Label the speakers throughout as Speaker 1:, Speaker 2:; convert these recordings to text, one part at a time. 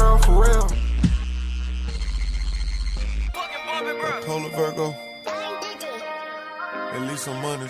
Speaker 1: around for real. Polar Virgo. At least some money.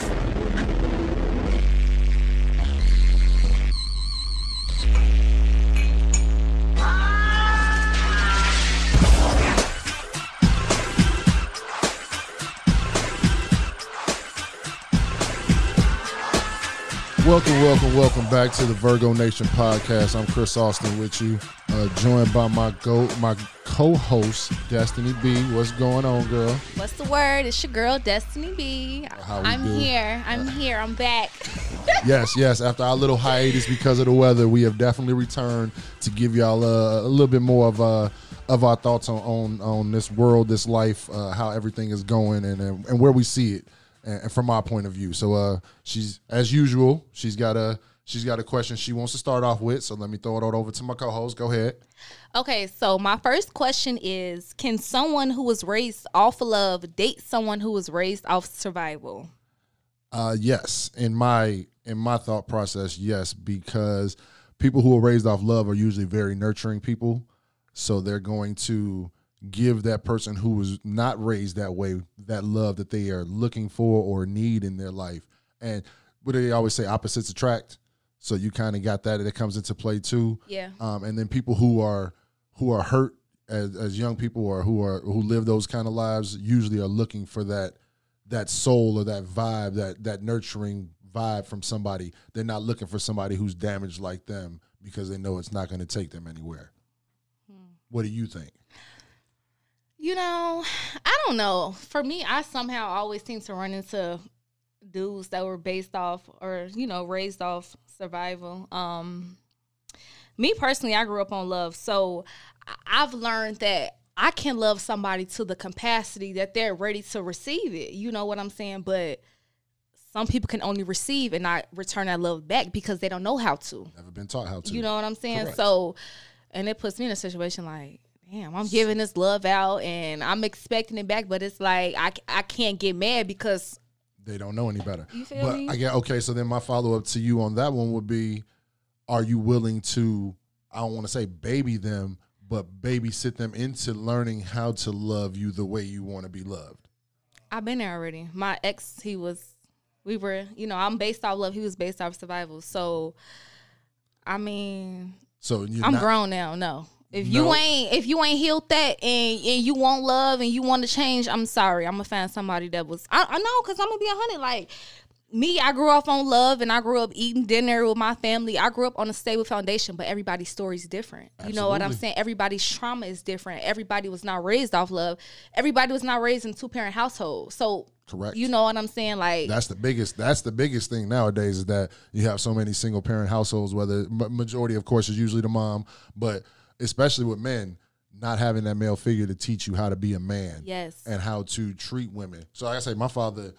Speaker 2: Welcome, welcome, welcome back to the Virgo Nation podcast. I'm Chris Austin with you, uh, joined by my go my co-host Destiny B. What's going on, girl?
Speaker 3: What's the word? It's your girl, Destiny B.
Speaker 2: How we
Speaker 3: I'm
Speaker 2: do?
Speaker 3: here. I'm here. I'm back.
Speaker 2: Yes, yes. After our little hiatus because of the weather, we have definitely returned to give y'all uh, a little bit more of uh, of our thoughts on on, on this world, this life, uh, how everything is going, and and, and where we see it, and, and from our point of view. So, uh, she's as usual. She's got a she's got a question she wants to start off with. So let me throw it all over to my co-host. Go ahead.
Speaker 3: Okay, so my first question is Can someone who was raised off of love date someone who was raised off survival?
Speaker 2: Uh, yes, in my in my thought process, yes, because people who are raised off love are usually very nurturing people, so they're going to give that person who was not raised that way that love that they are looking for or need in their life. And what do they always say? Opposites attract. So you kind of got that that comes into play too.
Speaker 3: Yeah.
Speaker 2: Um, and then people who are who are hurt as, as young people or who are who live those kind of lives usually are looking for that that soul or that vibe that that nurturing vibe from somebody they're not looking for somebody who's damaged like them because they know it's not going to take them anywhere what do you think
Speaker 3: You know, I don't know. For me, I somehow always seem to run into dudes that were based off or, you know, raised off survival. Um me personally, I grew up on love. So I've learned that I can love somebody to the capacity that they're ready to receive it. You know what I'm saying? But some people can only receive and not return that love back because they don't know how to.
Speaker 2: never been taught how to
Speaker 3: You know what I'm saying?
Speaker 2: Correct.
Speaker 3: So, and it puts me in a situation like, damn, I'm giving this love out and I'm expecting it back, but it's like I, I can't get mad because
Speaker 2: they don't know any better
Speaker 3: You feel
Speaker 2: but
Speaker 3: me?
Speaker 2: i get okay so then my follow-up to you on that one would be are you willing to i don't want to say baby them but babysit them into learning how to love you the way you want to be loved
Speaker 3: I've been there already. My ex, he was, we were, you know, I'm based off love. He was based off survival. So, I mean,
Speaker 2: so you're
Speaker 3: I'm
Speaker 2: not,
Speaker 3: grown now. No. If
Speaker 2: No.
Speaker 3: you ain't if you ain't healed that and and you want love and you want to change, I'm sorry. I'm gonna find somebody that was I, I know because I'm gonna be a hundred. Like me, I grew up on love and I grew up eating dinner with my family. I grew up on a stable foundation, but everybody's story is different. You know what I'm saying? Everybody's trauma is different. Everybody was not raised off love. Everybody was not raised in two parent household. So
Speaker 2: Correct.
Speaker 3: You know what I'm saying? Like
Speaker 2: That's the biggest. That's the biggest thing nowadays is that you have so many single parent households. Whether majority, of course, is usually the mom, but especially with men, not having that male figure to teach you how to be a man.
Speaker 3: Yes.
Speaker 2: And how to treat women. So like I say, my father,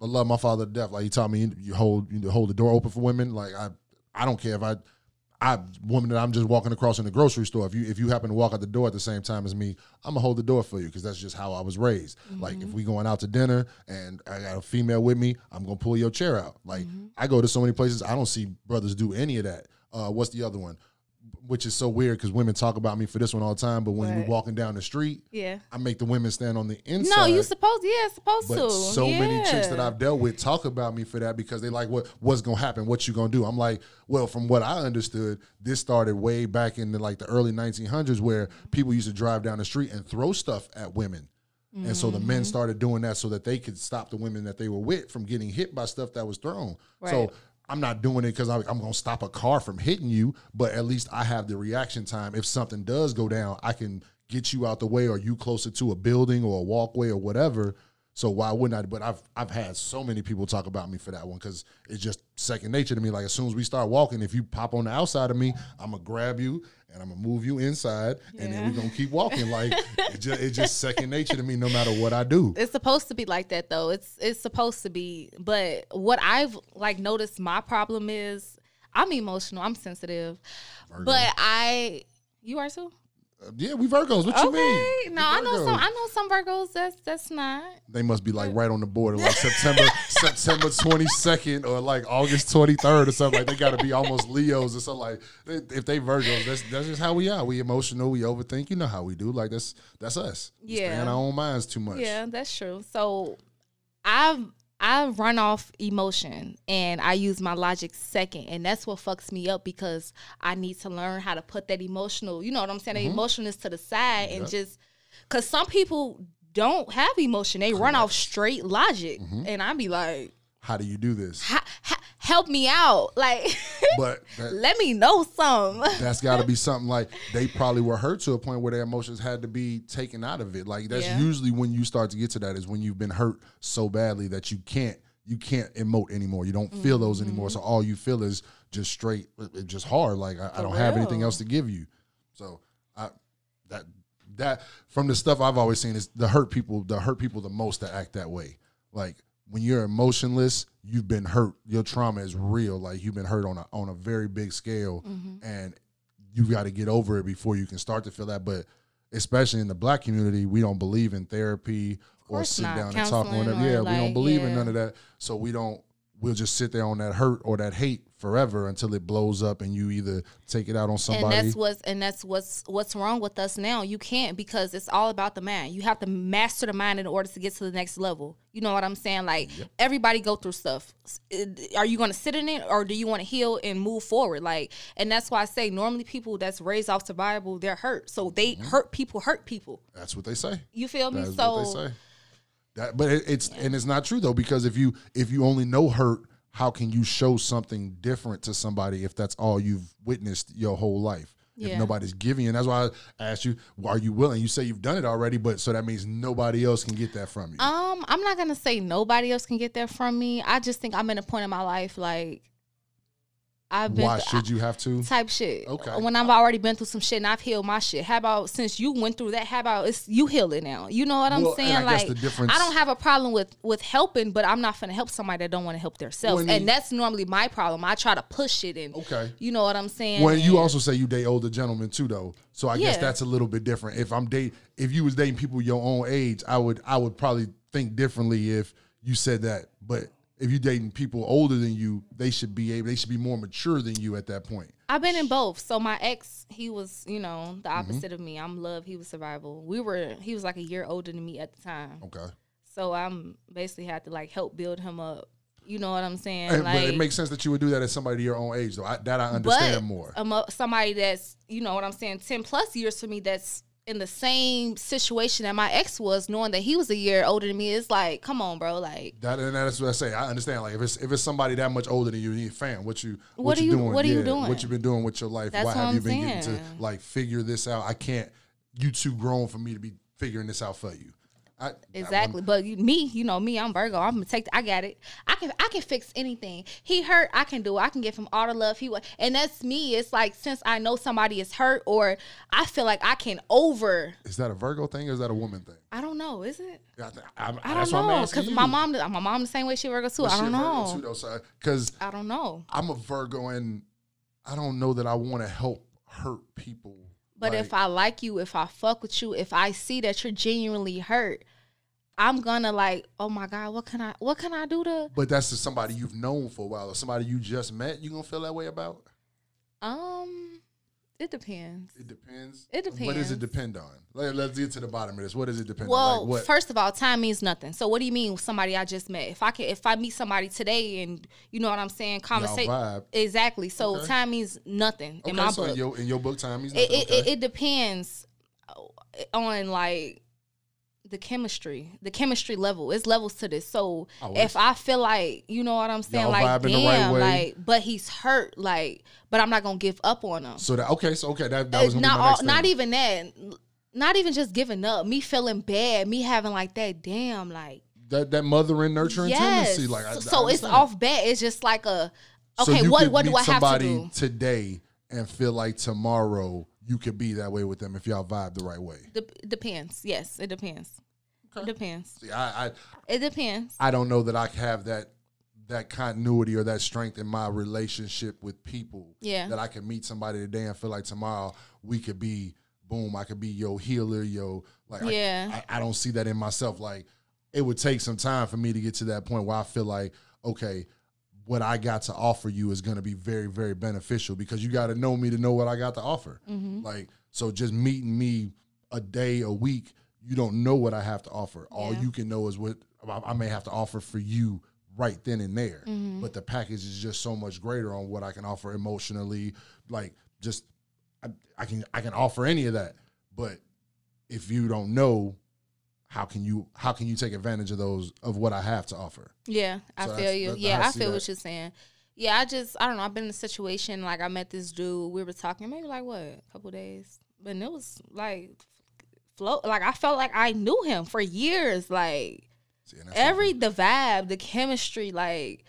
Speaker 2: I love my father to death. Like he taught me, you hold you hold the door open for women. Like I, I don't care if I. I woman that I'm just walking across in the grocery store. If you if you happen to walk out the door at the same time as me, I'm gonna hold the door for you because that's just how I was raised. Like if we going out to dinner and I got a female with me, I'm gonna pull your chair out. Like I go to so many places, I don't see brothers do any of that. Uh, what's the other one? Which is so weird because women talk about me for this one all the time, but when we're walking down the street,
Speaker 3: yeah.
Speaker 2: I make the women stand on the inside.
Speaker 3: No, you supposed yeah, supposed
Speaker 2: But
Speaker 3: to.
Speaker 2: so many chicks that I've dealt with talk about me for that because they like what what's gonna happen, what you gonna do. I'm like, well, from what I understood, this started way back in the, like the early 1900s where people used to drive down the street and throw stuff at women. And so the men mm. started doing that so that they could stop the women that they were with from getting hit by stuff that was thrown. So
Speaker 3: Right.
Speaker 2: I'm not doing it because I'm going to stop a car from hitting you, but at least I have the reaction time. If something does go down, I can get you out the way or you closer to a building or a walkway or whatever. So why wouldn't I? But I've I've had so many people talk about me for that one because it's just second nature to me. Like as soon as we start walking, if you pop on the outside of me, I'm gonna grab you and I'm gonna move you inside, and then we're gonna keep walking. Like it just it's just second nature to me, no matter what I do.
Speaker 3: It's supposed to be like that though. It's it's supposed to be. But what I've like noticed my problem is I'm emotional. I'm sensitive. But I you are too?
Speaker 2: Yeah, we Virgos. What you
Speaker 3: Okay.
Speaker 2: mean?
Speaker 3: No, I know some. I know some Virgos. That's that's not.
Speaker 2: They must be like right on the border, like September September twenty second or like August twenty third or something. Like they got to be almost Leos or something. Like if they Virgos, that's that's just how we are. We emotional. We overthink. You know how we do. Like that's that's us.
Speaker 3: Yeah.
Speaker 2: in our own minds too much.
Speaker 3: Yeah, that's true. So I've I run off emotion and I use my logic second. And that's what fucks me up because I need to learn how to put that emotional, you know what I'm saying, mm-hmm. emotionalness to the side and
Speaker 2: Yep.
Speaker 3: just cause some people don't have emotion. They run off straight logic. Mm-hmm. And I be like,
Speaker 2: How do you do this?
Speaker 3: ha- ha- help me out. Like
Speaker 2: But that,
Speaker 3: let me know some.
Speaker 2: that's got to be something like they probably were hurt to a point where their emotions had to be taken out of it. Like that's
Speaker 3: Yeah.
Speaker 2: usually when you start to get to that is when you've been hurt so badly that you can't you can't emote anymore. You don't feel those anymore. So mm-hmm. all you feel is just straight, uh, uh, just hard. Like I, I don't have anything else to give you. So I that that from the stuff I've always seen is the hurt people the hurt people the most that act that way. Like when you're emotionless, you've been hurt. Your trauma is real. Like you've been hurt on a on a very big scale, mm-hmm. and you've got to get over it before you can start to feel that. But especially in the black community, we don't believe in therapy or sit
Speaker 3: not.
Speaker 2: down and talk
Speaker 3: Counseling or,
Speaker 2: Yeah, we don't
Speaker 3: like,
Speaker 2: believe in none of that. So we don't. We'll just sit there on that hurt or that hate forever until it blows up, and you either take it out on somebody.
Speaker 3: And that's what's and that's what's what's wrong with us now. You can't because it's all about the mind. You have to master the mind in order to get to the next level. You know what I'm saying? Like everybody go through stuff. Are you going to sit in it or do you want to heal and move forward? Like, and that's why I say normally people that's raised off survival they're hurt. So they mm-hmm. hurt people, hurt people.
Speaker 2: That's what they say.
Speaker 3: You feel me?
Speaker 2: That's
Speaker 3: so
Speaker 2: what they say. That, but it, it's and it's not true though because if you if you only know hurt, how can you show something different to somebody if that's all you've witnessed your whole life? If nobody's giving you, and that's why I asked you, are you willing? You say you've done it already, but so that means nobody else can get that from you.
Speaker 3: Um, I'm not gonna say nobody else can get that from me. I just think I'm in a point in my life like I've been
Speaker 2: why
Speaker 3: through-
Speaker 2: should you have to?
Speaker 3: type shit.
Speaker 2: Okay.
Speaker 3: When I've already been through some shit and I've healed my shit. How about since you went through that? How about it's you heal it now? You know what I'm
Speaker 2: Well,
Speaker 3: saying?
Speaker 2: I
Speaker 3: like I don't have a problem with with helping, but I'm not gonna help somebody that don't want to help themselves,
Speaker 2: When
Speaker 3: and
Speaker 2: you-
Speaker 3: that's normally my problem. I try to push it and
Speaker 2: Okay.
Speaker 3: you know what I'm saying.
Speaker 2: Well, you also say you date older gentlemen too, though. So I guess that's a little bit different. If I'm date, if you was dating people your own age, I would I would probably think differently if you said that. But if you're dating people older than you, they should be able, they should be more mature than you at that point.
Speaker 3: I've been in both. So my ex, he was, you know, the
Speaker 2: Mm-hmm.
Speaker 3: opposite of me. I'm love. He was survival. We were. He was like a year older than me at the time.
Speaker 2: Okay,
Speaker 3: So I'm basically had to like help build him up. You know what I'm saying?
Speaker 2: And-
Speaker 3: like,
Speaker 2: but it makes sense that you would do that as somebody your own age, though. I, that I understand more.
Speaker 3: um, somebody that's you know what I'm saying, ten plus years for me that's in the same situation that my ex was, knowing that he was a year older than me. It's like, come on, bro. Like,
Speaker 2: That and that's what I say. I understand. Like if it's if it's somebody that much older than you, you fam, what you what,
Speaker 3: What are
Speaker 2: you doing?
Speaker 3: what are you doing?
Speaker 2: What you been doing with your life?
Speaker 3: That's
Speaker 2: Why have you been getting to like figure this out? I can't. You too grown for me to be figuring this out for you. I,
Speaker 3: Exactly, but you, me, you know me, I'm Virgo. I'm gonna take. I got it. I can. I can fix anything. He hurt. I can do it. I can give him all the love he want. And that's me. It's like since I know somebody is hurt, or I feel like I can over.
Speaker 2: Is that a Virgo thing or is that a woman thing?
Speaker 3: I don't know. Is it?
Speaker 2: I, I,
Speaker 3: I don't know. Cause my mom, my mom the same way she Virgo too. I don't know.
Speaker 2: though, so because
Speaker 3: I don't know.
Speaker 2: I'm a Virgo and I don't know that I want to help hurt people.
Speaker 3: But if I like you, if I fuck with you, if I see that you're genuinely hurt, I'm gonna like, oh my god, what can I, what can I do to,
Speaker 2: but that's just somebody you've known for a while, or somebody you just met, you gonna feel that way about?
Speaker 3: um, it depends.
Speaker 2: It depends.
Speaker 3: It depends.
Speaker 2: What does it depend on? Let, us get to the bottom of this. What does it depend on?
Speaker 3: Well,
Speaker 2: Like
Speaker 3: first of all, time means nothing. So what do you mean somebody I just met? If I can, if I meet somebody today and you know what I'm saying, conversate
Speaker 2: vibe.
Speaker 3: exactly. So
Speaker 2: Okay.
Speaker 3: time means nothing in my
Speaker 2: so
Speaker 3: book.
Speaker 2: in your in your book time,
Speaker 3: it,
Speaker 2: nothing.
Speaker 3: it,
Speaker 2: okay.
Speaker 3: it, it depends on like the chemistry, the chemistry level. It's levels to this. So
Speaker 2: Oh,
Speaker 3: if I feel like you know what I'm saying, like
Speaker 2: right
Speaker 3: damn,
Speaker 2: way.
Speaker 3: like but he's hurt, like but I'm not gonna give up on him.
Speaker 2: so that okay, so okay, that, that uh, was gonna
Speaker 3: not all, not even that. Not even just giving up. Me feeling bad. Me having like that. Damn, like
Speaker 2: that that mothering, nurturing
Speaker 3: yes.
Speaker 2: tendency. Like I,
Speaker 3: so
Speaker 2: I
Speaker 3: so it's off bat. It's just like a okay.
Speaker 2: you
Speaker 3: what what do I have to do?
Speaker 2: today and feel like tomorrow you could be that way with them if y'all vibe the right way?
Speaker 3: Dep- depends. Yes, it depends. It depends.
Speaker 2: See, I, I
Speaker 3: It depends.
Speaker 2: I don't know that I have that that continuity or that strength in my relationship with people.
Speaker 3: Yeah.
Speaker 2: That I can meet somebody today and feel like tomorrow we could be boom, I could be your healer, yo. Like, I-
Speaker 3: Yeah.
Speaker 2: I, I don't see that in myself. Like, it would take some time for me to get to that point where I feel like, okay, what I got to offer you is going to be very, very beneficial because you got to know me to know what I got to offer.
Speaker 3: Mm-hmm.
Speaker 2: Like, so just meeting me a day, a week, you don't know what I have to offer. All
Speaker 3: Yeah.
Speaker 2: you can know is what I may have to offer for you right then and there.
Speaker 3: Mm-hmm.
Speaker 2: But the package is just so much greater on what I can offer emotionally. Like, just I, I can I can offer any of that. But if you don't know, how can you how can you take advantage of those of what I have to offer?
Speaker 3: Yeah, I feel you.
Speaker 2: that-
Speaker 3: yeah,
Speaker 2: I
Speaker 3: I feel
Speaker 2: that.
Speaker 3: what you're saying. Yeah, I just I don't know. I've been in a situation like I met this dude. We were talking maybe like what a couple days, but it was like float. Like I felt like I knew him for years. Like
Speaker 2: See,
Speaker 3: every the vibe, the chemistry, like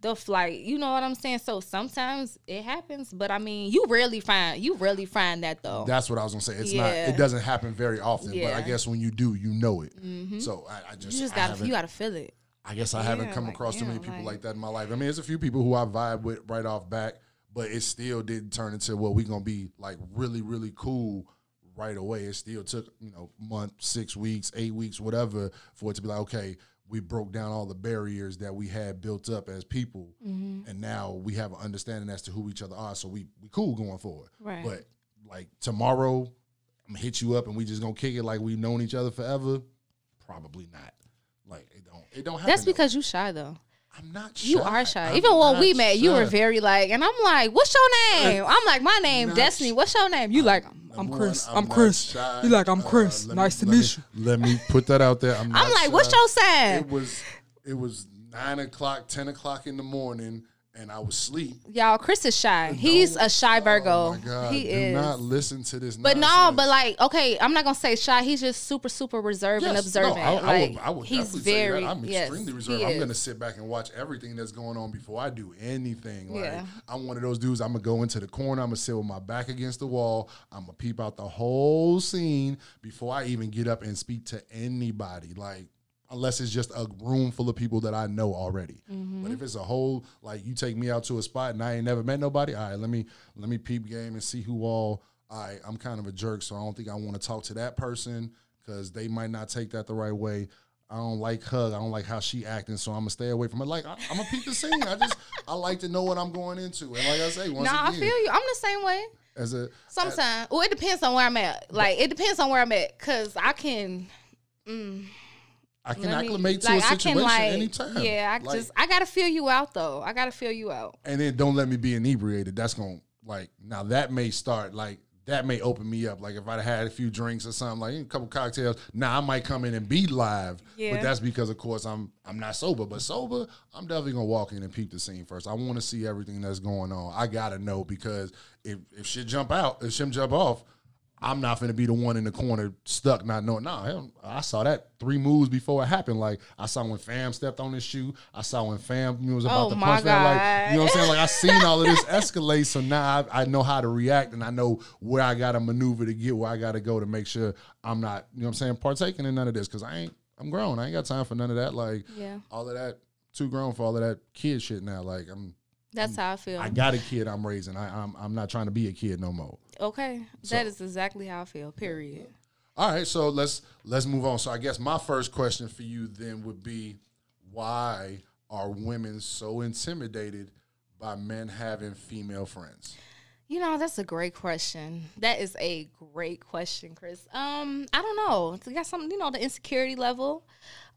Speaker 3: the flight. You know what I'm saying? So sometimes it happens, but I mean, you rarely find you rarely find that though.
Speaker 2: That's what I was gonna say. It's not. It doesn't happen very often, but I guess when you do, you know it. Mm-hmm. So I, I just,
Speaker 3: you just gotta you gotta feel it.
Speaker 2: I guess I haven't come
Speaker 3: like,
Speaker 2: across too many people
Speaker 3: like-
Speaker 2: like that in my life. I mean, there's a few people who I vibe with right off back, but it still didn't turn into well, we gonna be like really, really cool right away. It still took you know month, six weeks, eight weeks, whatever, for it to be like okay, we broke down all the barriers that we had built up as people,
Speaker 3: Mm-hmm.
Speaker 2: and now we have an understanding as to who each other are. So we we cool going forward.
Speaker 3: Right.
Speaker 2: But like tomorrow, I'm gonna hit you up and we just gonna kick it like we've known each other forever. Probably not. Like it don't. It don't happen.
Speaker 3: That's
Speaker 2: though.
Speaker 3: because you shy though.
Speaker 2: I'm not shy.
Speaker 3: You are shy.
Speaker 2: I'm
Speaker 3: Even when we met, you were very like, and I'm like, "What's your name?" I'm like, "My name,
Speaker 2: Not
Speaker 3: Destiny. What's your name?" You like, "I'm, I'm Chris. I'm, Chris."
Speaker 2: shy.
Speaker 3: You like, "I'm
Speaker 2: Uh,
Speaker 3: Chris.
Speaker 2: let
Speaker 3: nice
Speaker 2: me-
Speaker 3: to meet
Speaker 2: me-
Speaker 3: you."
Speaker 2: Let me put that out there. I'm
Speaker 3: like,
Speaker 2: shy.
Speaker 3: "What's your sign?"
Speaker 2: It was. It was nine o'clock, ten o'clock in the morning, and I was asleep.
Speaker 3: Y'all, Chris is shy. He's
Speaker 2: Don't-
Speaker 3: a shy Virgo.
Speaker 2: Oh my god!
Speaker 3: he
Speaker 2: Do
Speaker 3: is.
Speaker 2: not listen to this.
Speaker 3: but no, but like, okay, I'm not gonna say shy. He's just super, super reserved and
Speaker 2: Yes,
Speaker 3: observant.
Speaker 2: No, I, I
Speaker 3: like,
Speaker 2: would, I would
Speaker 3: he's very.
Speaker 2: I'm
Speaker 3: yes,
Speaker 2: extremely reserved. I'm to sit back and watch everything that's going on before I do anything. Like
Speaker 3: Yeah.
Speaker 2: I'm one of those dudes. I'm gonna go into the corner. I'm gonna sit with my back against the wall. I'm gonna peep out the whole scene before I even get up and speak to anybody. Like unless it's just a room full of people that I know already.
Speaker 3: Mm-hmm.
Speaker 2: But if it's a whole like you take me out to a spot and I ain't never met nobody, all right, let me let me peep game and see who all. All right, I'm kind of a jerk, so I don't think I want to talk to that person because they might not take that the right way. I don't like her. I don't like how she acting, so I'm gonna stay away from her. Like I, I'm gonna peep the scene. I just I like to know what I'm going into, and like I say, once
Speaker 3: Nah, I feel you. I'm the same way.
Speaker 2: as a
Speaker 3: Sometimes, well, it depends on where I'm at. Like, it depends on where I'm at, cause I can.
Speaker 2: I can
Speaker 3: let me-
Speaker 2: acclimate to
Speaker 3: like,
Speaker 2: a
Speaker 3: I
Speaker 2: situation
Speaker 3: can, like,
Speaker 2: anytime.
Speaker 3: Yeah, I
Speaker 2: Like,
Speaker 3: just I gotta feel you out though. I gotta feel you out.
Speaker 2: and then don't let me be inebriated. That's gonna like now that may start like that may open me up. Like if I had a few drinks or something, like a couple cocktails, now I might come in and be live.
Speaker 3: Yeah.
Speaker 2: But that's because of course I'm I'm not sober. But sober, I'm definitely gonna walk in and peep the scene first. I wanna see everything that's going on. I gotta know because if if shit jump out, if shit jump off, I'm not gonna be the one in the corner stuck, not knowing. Nah, I saw that three moves before it happened. Like I saw when Fam stepped on his shoe. I saw when Fam was about
Speaker 3: Oh
Speaker 2: to punch Fam. Like you know what I'm saying? Like I seen all of this escalate, so now I, I know how to react and I know where I got to maneuver to get where I got to go to make sure I'm not, you know what I'm saying, partaking in none of this because I ain't. I'm grown. I ain't got time for none of that. Like
Speaker 3: Yeah.
Speaker 2: all of that. Too grown for all of that kid shit now. Like I'm.
Speaker 3: That's how I feel.
Speaker 2: I got a kid I'm raising. I, I'm. I'm not trying to be a kid no more.
Speaker 3: okay, that is exactly how I feel. Period.
Speaker 2: All right, so let's let's move on. So I guess my first question for you then would be why are women so intimidated by men having female friends?
Speaker 3: You know, that's a great question. That is a great question, Chris. Um, I don't know. It's got something, you know, the insecurity level.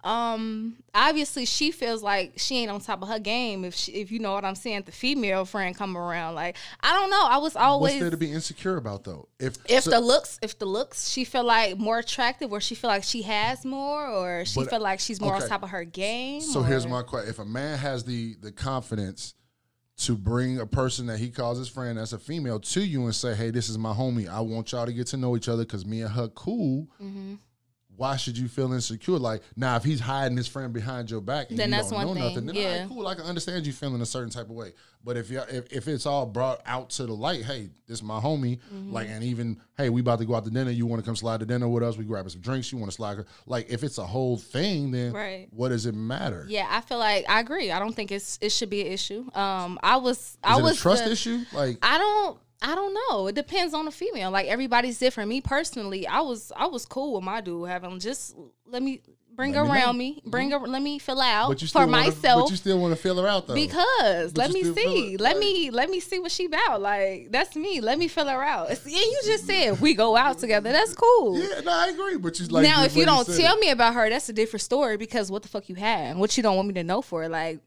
Speaker 3: Um, obviously she feels like she ain't on top of her game if she, if you know what I'm saying, the female friend come around. Like, I don't know. I was always
Speaker 2: What's there to be insecure about though? If
Speaker 3: if
Speaker 2: so-
Speaker 3: the looks if the looks she feel like more attractive or she feel like she has more or she
Speaker 2: But-
Speaker 3: feel like she's more
Speaker 2: okay.
Speaker 3: on top of her game.
Speaker 2: So here's my question: If a man has the the confidence to bring a person that he calls his friend that's a female to you and say, "Hey, this is my homie. I want y'all to get to know each other because me and her cool."
Speaker 3: Mm-hmm.
Speaker 2: Why should you feel insecure? Like now, if he's hiding his friend behind your back and
Speaker 3: Then
Speaker 2: you
Speaker 3: that's
Speaker 2: don't know
Speaker 3: thing,
Speaker 2: nothing, then
Speaker 3: yeah.
Speaker 2: right, cool. I can understand you feeling a certain type of way. But if you if, if it's all brought out to the light, hey, this is my homie.
Speaker 3: Mm-hmm.
Speaker 2: Like, and even hey, we about to go out to dinner. You want to come slide to dinner with us? We grabbing some drinks. You want to slide? Like, if it's a whole thing, then
Speaker 3: Right.
Speaker 2: what does it matter?
Speaker 3: Yeah, I feel like I agree. I don't think it's it should be an issue. Um, I was I
Speaker 2: Is it
Speaker 3: was
Speaker 2: a trust
Speaker 3: the-
Speaker 2: issue? Like,
Speaker 3: I don't. I don't know. It depends on the female. Like everybody's different. Me personally, I was I was cool with my dude having just let me bring
Speaker 2: Let
Speaker 3: her
Speaker 2: me know.
Speaker 3: around me, mm-hmm. bring her, let me fill out
Speaker 2: But you
Speaker 3: for
Speaker 2: wanna,
Speaker 3: myself.
Speaker 2: But you still want to feel her out though.
Speaker 3: because
Speaker 2: But
Speaker 3: let me see, let
Speaker 2: like-
Speaker 3: me let me see what she about. Like that's me. Let me fill her out. It's- And you just said we go out together. That's cool.
Speaker 2: yeah, no, I agree. But you like
Speaker 3: now, if you don't tell
Speaker 2: it.
Speaker 3: me about her, that's a different story. Because what the fuck you had, what you don't want me to know for? Like,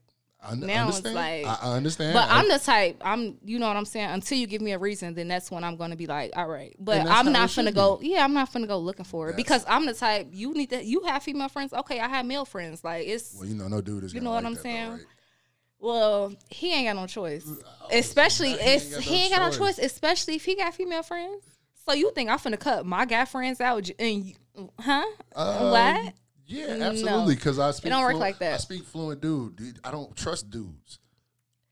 Speaker 2: I
Speaker 3: now it's
Speaker 2: understand.
Speaker 3: like-
Speaker 2: I, understand.
Speaker 3: but
Speaker 2: I-
Speaker 3: I'm the type. I'm, you know what I'm saying. Until you give me a reason, then that's when I'm gonna be like, all right. But I'm not gonna go. Yeah, I'm not gonna go looking for it
Speaker 2: That's-
Speaker 3: because I'm the type. You need to. You have female friends. Okay, I have male friends. Like it's.
Speaker 2: well, you know, no dude is.
Speaker 3: You know what
Speaker 2: like
Speaker 3: I'm
Speaker 2: that, though,
Speaker 3: saying?
Speaker 2: right?
Speaker 3: Well, he ain't got no choice. Especially
Speaker 2: he
Speaker 3: if he ain't got no
Speaker 2: choice.
Speaker 3: choice. Especially if he got female friends. So you think I'm finna cut my guy friends out? And you, huh?
Speaker 2: Um,
Speaker 3: what?
Speaker 2: Yeah, absolutely. Because I speak.
Speaker 3: don't work
Speaker 2: fluent-
Speaker 3: like that.
Speaker 2: I speak fluent dude. dude. I don't trust dudes.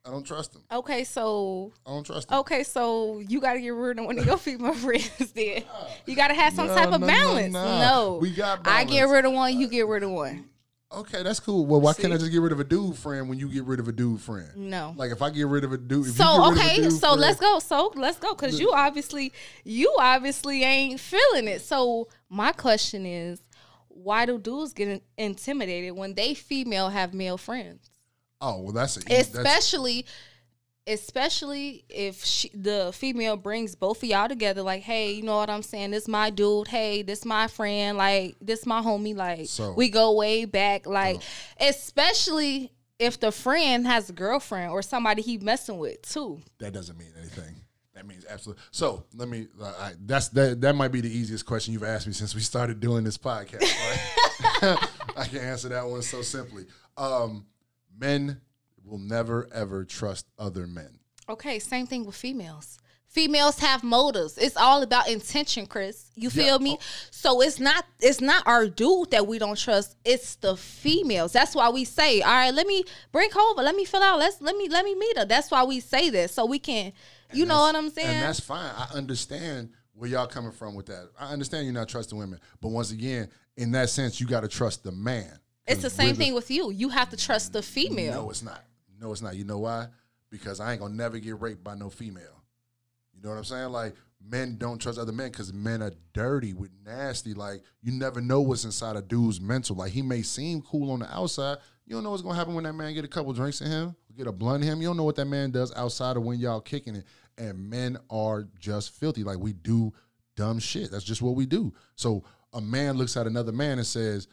Speaker 2: I don't trust them.
Speaker 3: Okay, so
Speaker 2: I don't trust them.
Speaker 3: okay, so you got to get rid of one of your female friends. Then you got to have some
Speaker 2: No,
Speaker 3: type of
Speaker 2: no, no,
Speaker 3: balance.
Speaker 2: no.
Speaker 3: No,
Speaker 2: We got
Speaker 3: I get rid of one, you get rid of one.
Speaker 2: Okay, that's cool. Well, why can't I just get rid of a dude friend when you get rid of a dude friend?
Speaker 3: No.
Speaker 2: Like if I get rid of a dude. If you
Speaker 3: So
Speaker 2: get rid of a
Speaker 3: okay,
Speaker 2: dude
Speaker 3: so
Speaker 2: friend-
Speaker 3: let's go. So let's go because you obviously you obviously ain't feeling it. So my question is, why do dudes get in- intimidated when they female have male friends?
Speaker 2: Oh well, that's, a, that's
Speaker 3: especially especially if she, the female brings both of y'all together like hey you know what i'm saying? This my dude. Hey this my friend. Like this my homie. Like
Speaker 2: So-
Speaker 3: we go way back. Like especially if the friend has a girlfriend or somebody he messing with too.
Speaker 2: That doesn't mean anything. That means absolutely. So let me. Uh, that's that. That might be the easiest question you've asked me since we started doing this podcast. Right? I can answer that one so simply. Um, men will never ever trust other men.
Speaker 3: okay same thing with females females have motives it's all about intention chris you
Speaker 2: Yeah.
Speaker 3: feel me so it's not it's not our dude that we don't trust it's the females that's why we say all right let me bring over let me fill out let's let me let me meet her that's why we say this so we can you know what i'm saying
Speaker 2: And that's fine. I understand where y'all coming from with that. I understand you're not trusting women, but once again, in that sense, you got to trust the man.
Speaker 3: it's the same thing with you you have to trust the female
Speaker 2: No, it's not. No, it's not. You know why? Because I ain't gonna never get raped by no female. You know what I'm saying? Like men don't trust other men because men are dirty with nasty. Like you never know what's inside a dude's mental. Like he may seem cool on the outside. You don't know what's gonna happen when that man get a couple drinks in him, get a blunt in him. You don't know what that man does outside of when y'all kicking it. And men are just filthy. Like we do dumb shit. That's just what we do. So a man looks at another man and says,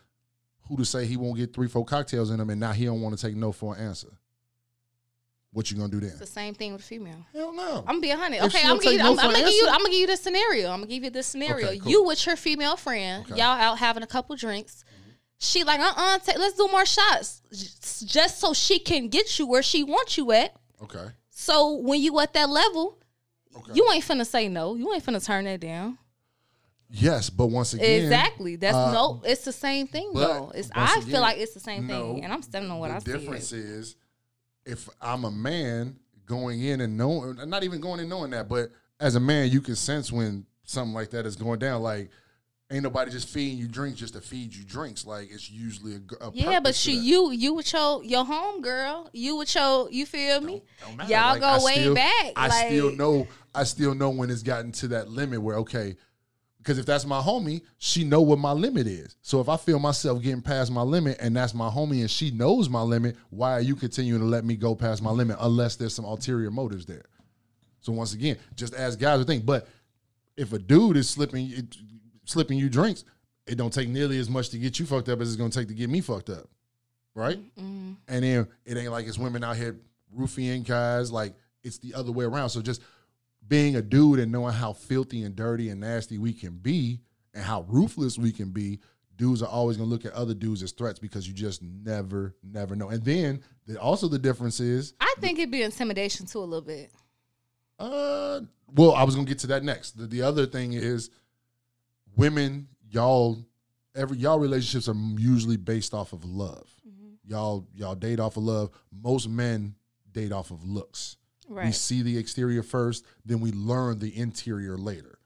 Speaker 2: "Who to say he won't get three, four cocktails in him, and now he don't want to take no for an answer." What you gonna do then?
Speaker 3: it's the same thing with female
Speaker 2: Hell no.
Speaker 3: I'm gonna be a hundred. Okay, I'm gonna, give you,
Speaker 2: no
Speaker 3: I'm, I'm gonna give you. I'm gonna give you the scenario. I'm gonna give you this scenario.
Speaker 2: Okay, cool.
Speaker 3: You with your female friend,
Speaker 2: Okay.
Speaker 3: y'all out having a couple drinks. She like, uh, uh let's do more shots, just so she can get you where she wants you at.
Speaker 2: okay.
Speaker 3: So when you at that level,
Speaker 2: Okay.
Speaker 3: you ain't finna say no. You ain't finna turn that down.
Speaker 2: Yes, but once again,
Speaker 3: exactly. That's
Speaker 2: uh,
Speaker 3: no. It's the same thing though. It's I
Speaker 2: again,
Speaker 3: feel like it's the same
Speaker 2: no,
Speaker 3: thing, and I'm standing on what I'm saying.
Speaker 2: the
Speaker 3: I
Speaker 2: difference
Speaker 3: said.
Speaker 2: is if I'm a man going in and knowing, not even going in knowing that, but as a man, you can sense when something like that is going down. Like, ain't nobody just feeding you drinks just to feed you drinks. Like, it's usually a
Speaker 3: Yeah, but
Speaker 2: to
Speaker 3: you you you with your your home girl, you with your you feel me?
Speaker 2: Don't matter.
Speaker 3: Y'all
Speaker 2: Like,
Speaker 3: go
Speaker 2: I
Speaker 3: way
Speaker 2: still-
Speaker 3: back.
Speaker 2: I
Speaker 3: like,
Speaker 2: still know. I still know when it's gotten to that limit where okay, because if that's my homie, she know what my limit is. So if I feel myself getting past my limit, and that's my homie, and she knows my limit, why are you continuing to let me go past my limit unless there's some ulterior motives there? So once again, just as guys would think, but if a dude is slipping it, slipping you drinks, it don't take nearly as much to get you fucked up as it's gonna take to get me fucked up, right?
Speaker 3: Mm-hmm.
Speaker 2: And then it ain't like it's women out here roofing guys. Like it's the other way around. So just being a dude and knowing how filthy and dirty and nasty we can be and how ruthless we can be, dudes are always gonna look at other dudes as threats because you just never, never know. And then the, also the difference is,
Speaker 3: I think it'd be intimidation too a little bit.
Speaker 2: uh, well, I was gonna get to that next. The, the other thing is, women, y'all, every y'all relationships are usually based off of love. Y'all, y'all date off of love. Most men date off of looks. We see the exterior first, then we learn the interior later.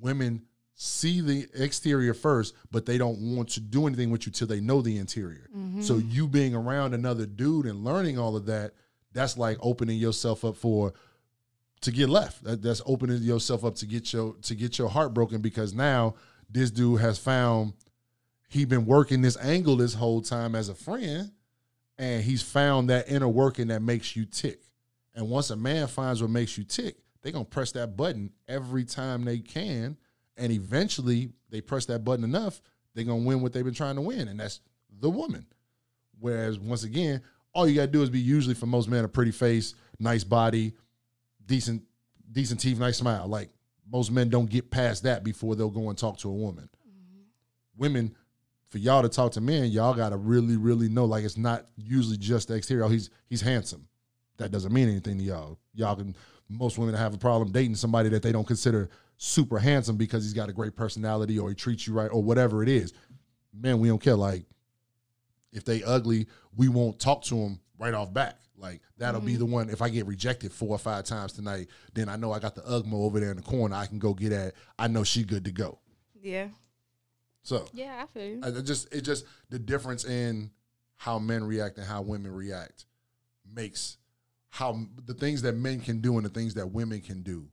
Speaker 2: Women see the exterior first, but they don't want to do anything with you till they know the interior. Mm-hmm. So you being around another dude and learning all of that, that's like opening yourself up for to get left. That, that's opening yourself up to get your to get your heart broken because now this dude has found he been working this angle this whole time as a friend, and he's found that inner working that makes you tick. And once a man finds what makes you tick, they gonna press that button every time they can, and eventually they press that button enough, they gonna win what they've been trying to win, and that's the woman. Whereas once again, all you gotta do is be usually for most men a pretty face, nice body, decent, decent teeth, nice smile. Like most men don't get past that before they'll go and talk to a woman. Mm-hmm. Women, for y'all to talk to men, y'all gotta really, really know. Like it's not usually just the exterior. Oh, he's he's handsome. That doesn't mean anything to y'all. Y'all can most women have a problem dating somebody that they don't consider super handsome because he's got a great personality or he treats you right or whatever it is. Man, we don't care. Like if they ugly, we won't talk to them right off back. Like that'll be mm-hmm. the one. If I get rejected four or five times tonight, then I know I got the Ugmo over there in the corner. I can go get at. I know she good to go.
Speaker 3: Yeah.
Speaker 2: So
Speaker 3: Yeah, I feel you.
Speaker 2: I just it just the difference in how men react and how women react makes how the things that men can do and the things that women can do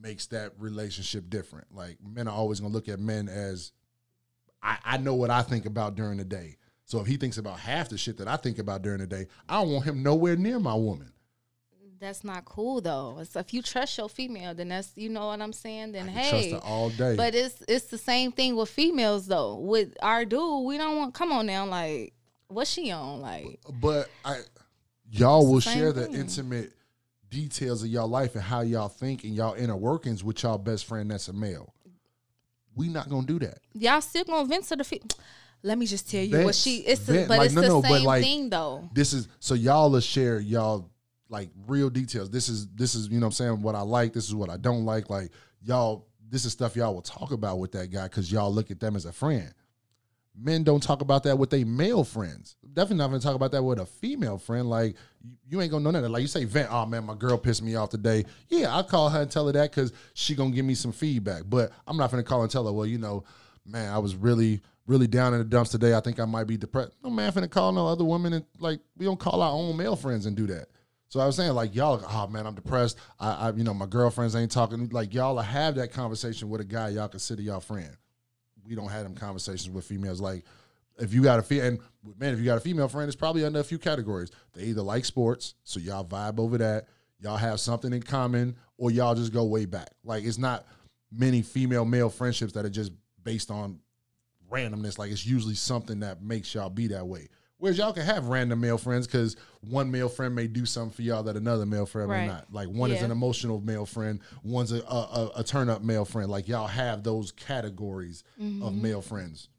Speaker 2: makes that relationship different. Like men are always gonna look at men as I, I know what I think about during the day. So if he thinks about half the shit that I think about during the day, I don't want him nowhere near my woman.
Speaker 3: That's not cool though. It's if you trust your female, then that's you know what I'm saying. Then
Speaker 2: I
Speaker 3: hey,
Speaker 2: trust her all day.
Speaker 3: But it's it's the same thing with females though. With our dude, we don't want. Come on now, like what's she on? Like
Speaker 2: but I y'all will
Speaker 3: the
Speaker 2: share the
Speaker 3: thing.
Speaker 2: intimate details of y'all life and how y'all think and y'all inner workings with y'all best friend that's a male. We not gonna do that.
Speaker 3: y'all still gonna vent to the fe- Let me just tell you
Speaker 2: Vent,
Speaker 3: what she. It's the-
Speaker 2: vent,
Speaker 3: but
Speaker 2: like,
Speaker 3: it's
Speaker 2: no,
Speaker 3: the
Speaker 2: no,
Speaker 3: same
Speaker 2: like,
Speaker 3: thing though.
Speaker 2: This is so y'all will share y'all like real details. This is this is you know what I'm saying what I like. This is what I don't like. Like y'all, this is stuff y'all will talk about with that guy because y'all look at them as a friend. Men don't talk about that with their male friends. Definitely not gonna talk about that with a female friend. Like you, ain't gonna know nothing. Like you say, vent. Oh man, my girl pissed me off today. Yeah, I'll call her and tell her that because she gonna give me some feedback. But I'm not gonna call and tell her. Well, you know, man, I was really really down in the dumps today. I think I might be depressed. No man, finna call no other woman and like we don't call our own male friends and do that. So I was saying like y'all, oh man, I'm depressed. I, I you know my girlfriends ain't talking. Like y'all have that conversation with a guy y'all consider y'all friend we don't have them conversations with females. Like, if you got a fe- and man, if you got a female friend, it's probably under a few categories. They either like sports, so y'all vibe over that. Y'all have something in common, or y'all just go way back. Like, it's not many female male friendships that are just based on randomness. Like, it's usually something that makes y'all be that way. Whereas y'all can have random male friends because one male friend may do something for y'all that another male friend may not. Like one is an emotional male friend, one's a, a, a, turn up male friend. Like y'all have those categories of mm-hmm. male friends.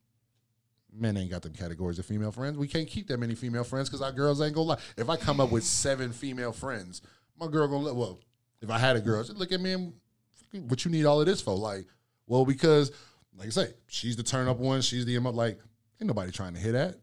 Speaker 2: Men ain't got them categories of female friends. We can't keep that many female friends because our girls ain't gonna lie. If I come up with seven female friends, my girl gonna look. Well, if I had a girl, she'd look at me and what you need all of this for? Like, well, because like I say, she's the turn up one. She's the. Like, ain't nobody trying to hit that.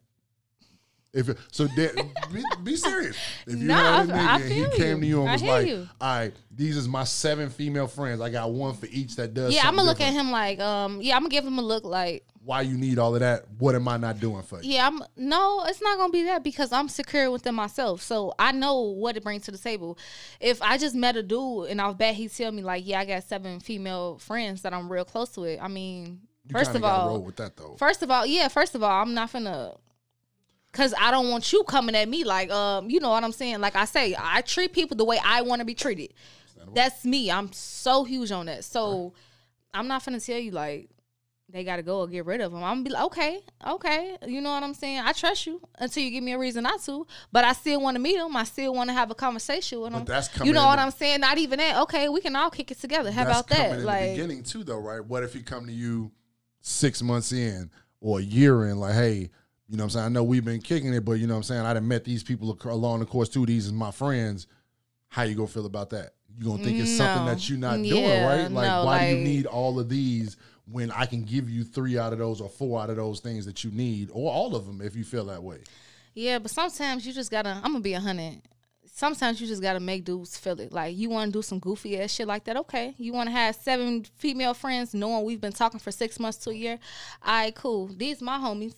Speaker 2: If it, so, that, be, be serious. If you
Speaker 3: Nah,
Speaker 2: had a nigga and he
Speaker 3: feel
Speaker 2: came
Speaker 3: you.
Speaker 2: to you and
Speaker 3: I
Speaker 2: was like,
Speaker 3: you.
Speaker 2: "All right, these is my seven female friends. I got one for each that does."
Speaker 3: Yeah, I'm gonna look at him like, um, yeah, I'm gonna give him a look like,
Speaker 2: Why you need all of that? What am I not doing for you?
Speaker 3: yeah, I'm no, it's not gonna be that because I'm secure within myself, so I know what it brings to the table. If I just met a dude and I bet he'd tell me like, yeah, I got seven female friends that I'm real close with. I mean,
Speaker 2: You
Speaker 3: first
Speaker 2: kinda
Speaker 3: all,
Speaker 2: that though.
Speaker 3: First of all, yeah, first of all, I'm not gonna cause I don't want you coming at me like um, you know what I'm saying? Like I say, I treat people the way I want to be treated. That's me. I'm so huge on that. So I'm not gonna tell you like they gotta go or get rid of them. I'm gonna be like, okay, okay, you know what I'm saying? I trust you until you give me a reason not to. But I still want to meet them. I still want to have a conversation with
Speaker 2: But
Speaker 3: them.
Speaker 2: that's
Speaker 3: you know what I'm saying? Not even that. Okay, we can all kick it together. How about that? Like,
Speaker 2: the beginning too, though, right? What if he come to you six months in or a year in, like, hey, you know what I'm saying? I know we've been kicking it, but you know what I'm saying? I done met these people along the course too. These is my friends. How you gonna feel about that? You gonna think it's something that you're not doing, right? Like,
Speaker 3: no,
Speaker 2: why do you need all of these when I can give you three out of those or four out of those things that you need, or all of them if you feel that way?
Speaker 3: Yeah, but sometimes you just gotta. I'm gonna be a hundred. Sometimes you just gotta make dudes feel it. Like you want to do some goofy ass shit like that. Okay, you want to have seven female friends, knowing we've been talking for six months to a year. All right, cool. These my homies.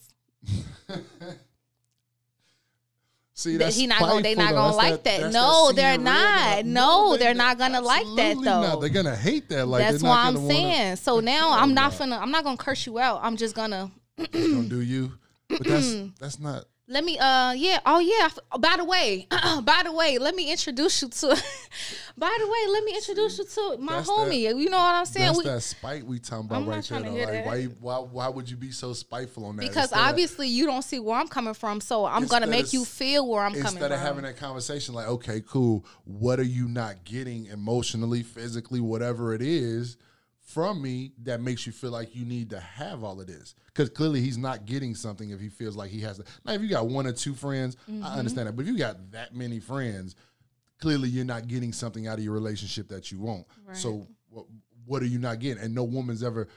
Speaker 2: See,
Speaker 3: that
Speaker 2: that's
Speaker 3: he not gonna they not gonna
Speaker 2: though.
Speaker 3: like
Speaker 2: That's
Speaker 3: that. No,
Speaker 2: that
Speaker 3: they're not. No,
Speaker 2: they-
Speaker 3: they're not gonna like that,
Speaker 2: absolutely not.
Speaker 3: though.
Speaker 2: They're gonna hate that. Like
Speaker 3: That's why I'm
Speaker 2: gonna wanna-
Speaker 3: saying. So now I'm not
Speaker 2: God.
Speaker 3: finna. I'm not gonna curse you out. I'm just gonna
Speaker 2: gonna do you. But that's that's not.
Speaker 3: Let me. Uh, yeah. Oh yeah. Oh, By the way, by the way, let me introduce you to. by the way, let me introduce you to my
Speaker 2: That's
Speaker 3: homie. you know what I'm saying?
Speaker 2: That's
Speaker 3: We,
Speaker 2: that spite we talking about
Speaker 3: I'm
Speaker 2: right there. though. Like, why, why why would you be so spiteful on that?
Speaker 3: because
Speaker 2: Instead of-
Speaker 3: obviously you don't see where I'm coming from, so I'm gonna
Speaker 2: of
Speaker 3: make you feel where I'm coming
Speaker 2: instead of having that conversation, like, okay, cool. What are you not getting emotionally, physically, whatever it is from me that makes you feel like you need to have all of this? Because clearly he's not getting something if he feels like he has to. Now, if you got one or two friends,
Speaker 3: Mm-hmm.
Speaker 2: I understand that. But if you got that many friends, clearly you're not getting something out of your relationship that you want. So what, what are you not getting? And no woman's ever.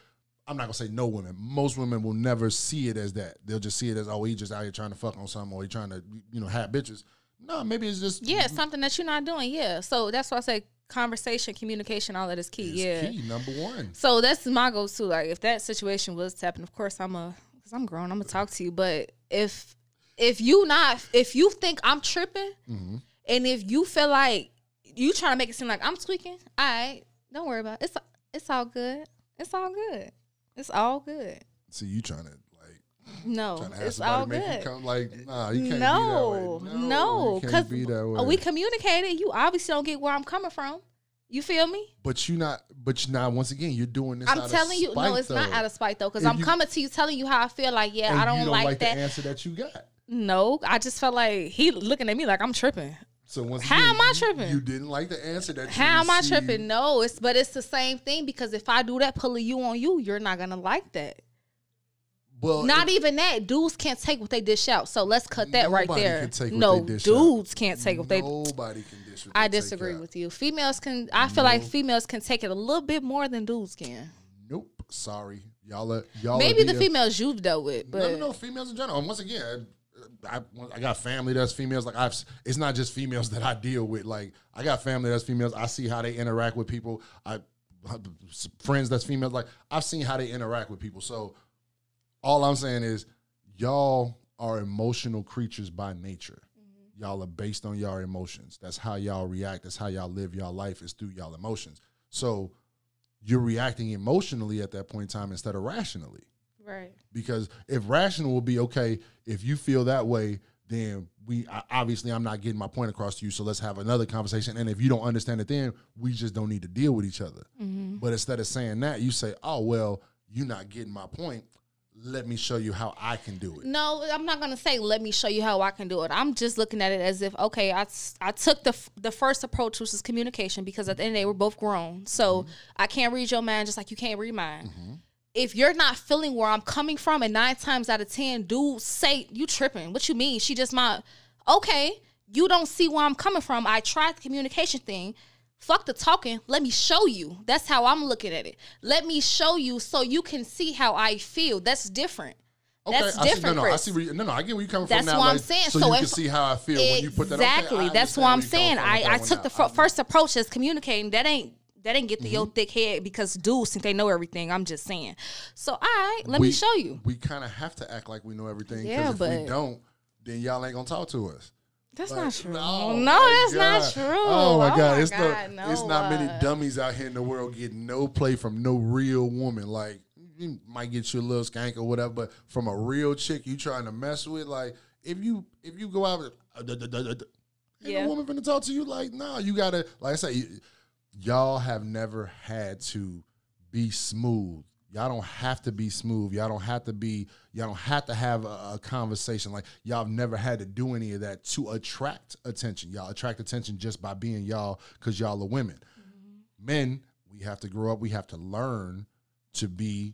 Speaker 2: I'm not gonna say no women. Most women will never see it as that. They'll just see it as oh, he just out here trying to fuck on something, or he trying to you know have bitches. No, maybe it's just
Speaker 3: yeah, something that you're not doing. Yeah, so that's why I say conversation, communication, all that is key.
Speaker 2: it's
Speaker 3: yeah.
Speaker 2: key number one.
Speaker 3: So that's my go-to. Like, if that situation was to happen, of course I'm a, cause I'm grown. I'm gonna talk to you. But if if you not, if you think I'm tripping,
Speaker 2: Mm-hmm.
Speaker 3: and if you feel like you trying to make it seem like I'm tweaking, all right, don't worry about it. It's it's all good. It's all good. It's all good.
Speaker 2: See, you trying to
Speaker 3: No,
Speaker 2: trying to have
Speaker 3: it's all
Speaker 2: you
Speaker 3: good.
Speaker 2: come like nah, you can't
Speaker 3: No,
Speaker 2: be that way.
Speaker 3: no,
Speaker 2: you
Speaker 3: because we communicated. You obviously don't get where I'm coming from. You feel me?
Speaker 2: but you not, but you not. Once again, you're doing this.
Speaker 3: I'm telling you, no,
Speaker 2: spite,
Speaker 3: it's not out of spite though, because I'm
Speaker 2: you-
Speaker 3: coming to you, telling you how I feel. Like, yeah, I don't,
Speaker 2: you don't
Speaker 3: like,
Speaker 2: like
Speaker 3: that.
Speaker 2: the answer that you got.
Speaker 3: No, I just felt like he looking at me like I'm tripping.
Speaker 2: So once
Speaker 3: How
Speaker 2: again,
Speaker 3: am I tripping?
Speaker 2: You didn't like the answer that. you
Speaker 3: How am I tripping? No, it's but it's the same thing because if I do that pulling you on you, you're not gonna like that.
Speaker 2: Well,
Speaker 3: Not
Speaker 2: it-
Speaker 3: even that. Dudes can't take what they dish out. So let's cut that right there.
Speaker 2: can take what
Speaker 3: no,
Speaker 2: they dish out.
Speaker 3: dudes can't take what they.
Speaker 2: Nobody can dish.
Speaker 3: I disagree with you. Females can. I feel like females can take it a little bit more than dudes can.
Speaker 2: Nope. Sorry, y'all. Are, y'all.
Speaker 3: Maybe the females you've dealt with, but
Speaker 2: no, no, no, females in general. And once again, I, I got family that's females. Like I've, it's not just females that I deal with. Like I got family that's females. I see how they interact with people. I friends that's females. Like I've seen how they interact with people. So all I'm saying is, y'all are emotional creatures by nature. Mm-hmm. Y'all are based on y'all emotions. That's how y'all react. That's how y'all live y'all life is through y'all emotions. So you're reacting emotionally at that point in time instead of rationally
Speaker 3: right.
Speaker 2: because if rational will be okay if you feel that way then we obviously i'm not getting my point across to you so let's have another conversation and if you don't understand it then we just don't need to deal with each other mm-hmm. but instead of saying that you say oh well you're not getting my point let me show you how i can do it
Speaker 3: No, I'm not gonna say let me show you how I can do it. I'm just looking at it as if okay, I, I took the f- the first approach, which is communication, because at the end of the day we're both grown, so mm-hmm. I can't read your mind just like you can't read mine. Mm-hmm. If you're not feeling where I'm coming from, and nine times out of ten, dudes say you tripping. What you mean? She just my okay. You don't see where I'm coming from. I tried the communication thing. Fuck the talking. Let me show you. That's how I'm looking at it. Let me show you so you can see how I feel. That's different. That's
Speaker 2: I see,
Speaker 3: different,
Speaker 2: no, no, I see where you, no, no, I get where you're coming
Speaker 3: That's
Speaker 2: from now.
Speaker 3: what I'm saying.
Speaker 2: So,
Speaker 3: So
Speaker 2: you can see how I feel when you put that.
Speaker 3: exactly.
Speaker 2: Okay,
Speaker 3: That's what I'm saying.
Speaker 2: coming from with
Speaker 3: I, I took the
Speaker 2: I'm-
Speaker 3: first approach as communicating. That ain't that ain't get to
Speaker 2: Mm-hmm.
Speaker 3: your thick head because dudes think they know everything. I'm just saying. So all right, let
Speaker 2: we,
Speaker 3: me show you.
Speaker 2: We kind of have to act like we know everything.
Speaker 3: Yeah,
Speaker 2: Because if we
Speaker 3: but-
Speaker 2: don't, then y'all ain't gonna talk to us.
Speaker 3: That's
Speaker 2: Like,
Speaker 3: not true.
Speaker 2: oh
Speaker 3: No,
Speaker 2: my
Speaker 3: that's not true.
Speaker 2: Oh my god, it's
Speaker 3: God,
Speaker 2: no,
Speaker 3: no,
Speaker 2: it's not many
Speaker 3: uh,
Speaker 2: dummies out here in the world getting no play from no real woman. Like you might get you a little skank or whatever, but from a real chick you trying to mess with, like if you if you go out, with, uh, duh, ain't
Speaker 3: Yeah.
Speaker 2: no woman finna talk to you. Like nah, you gotta like I say, y'all have never had to be smooth. Y'all don't have to be smooth. Y'all don't have to be. Y'all don't have to have a, a conversation. Like y'all have never had to do any of that to attract attention. Y'all attract attention just by being y'all because y'all are women. Mm-hmm. Men, we have to grow up. We have to learn to be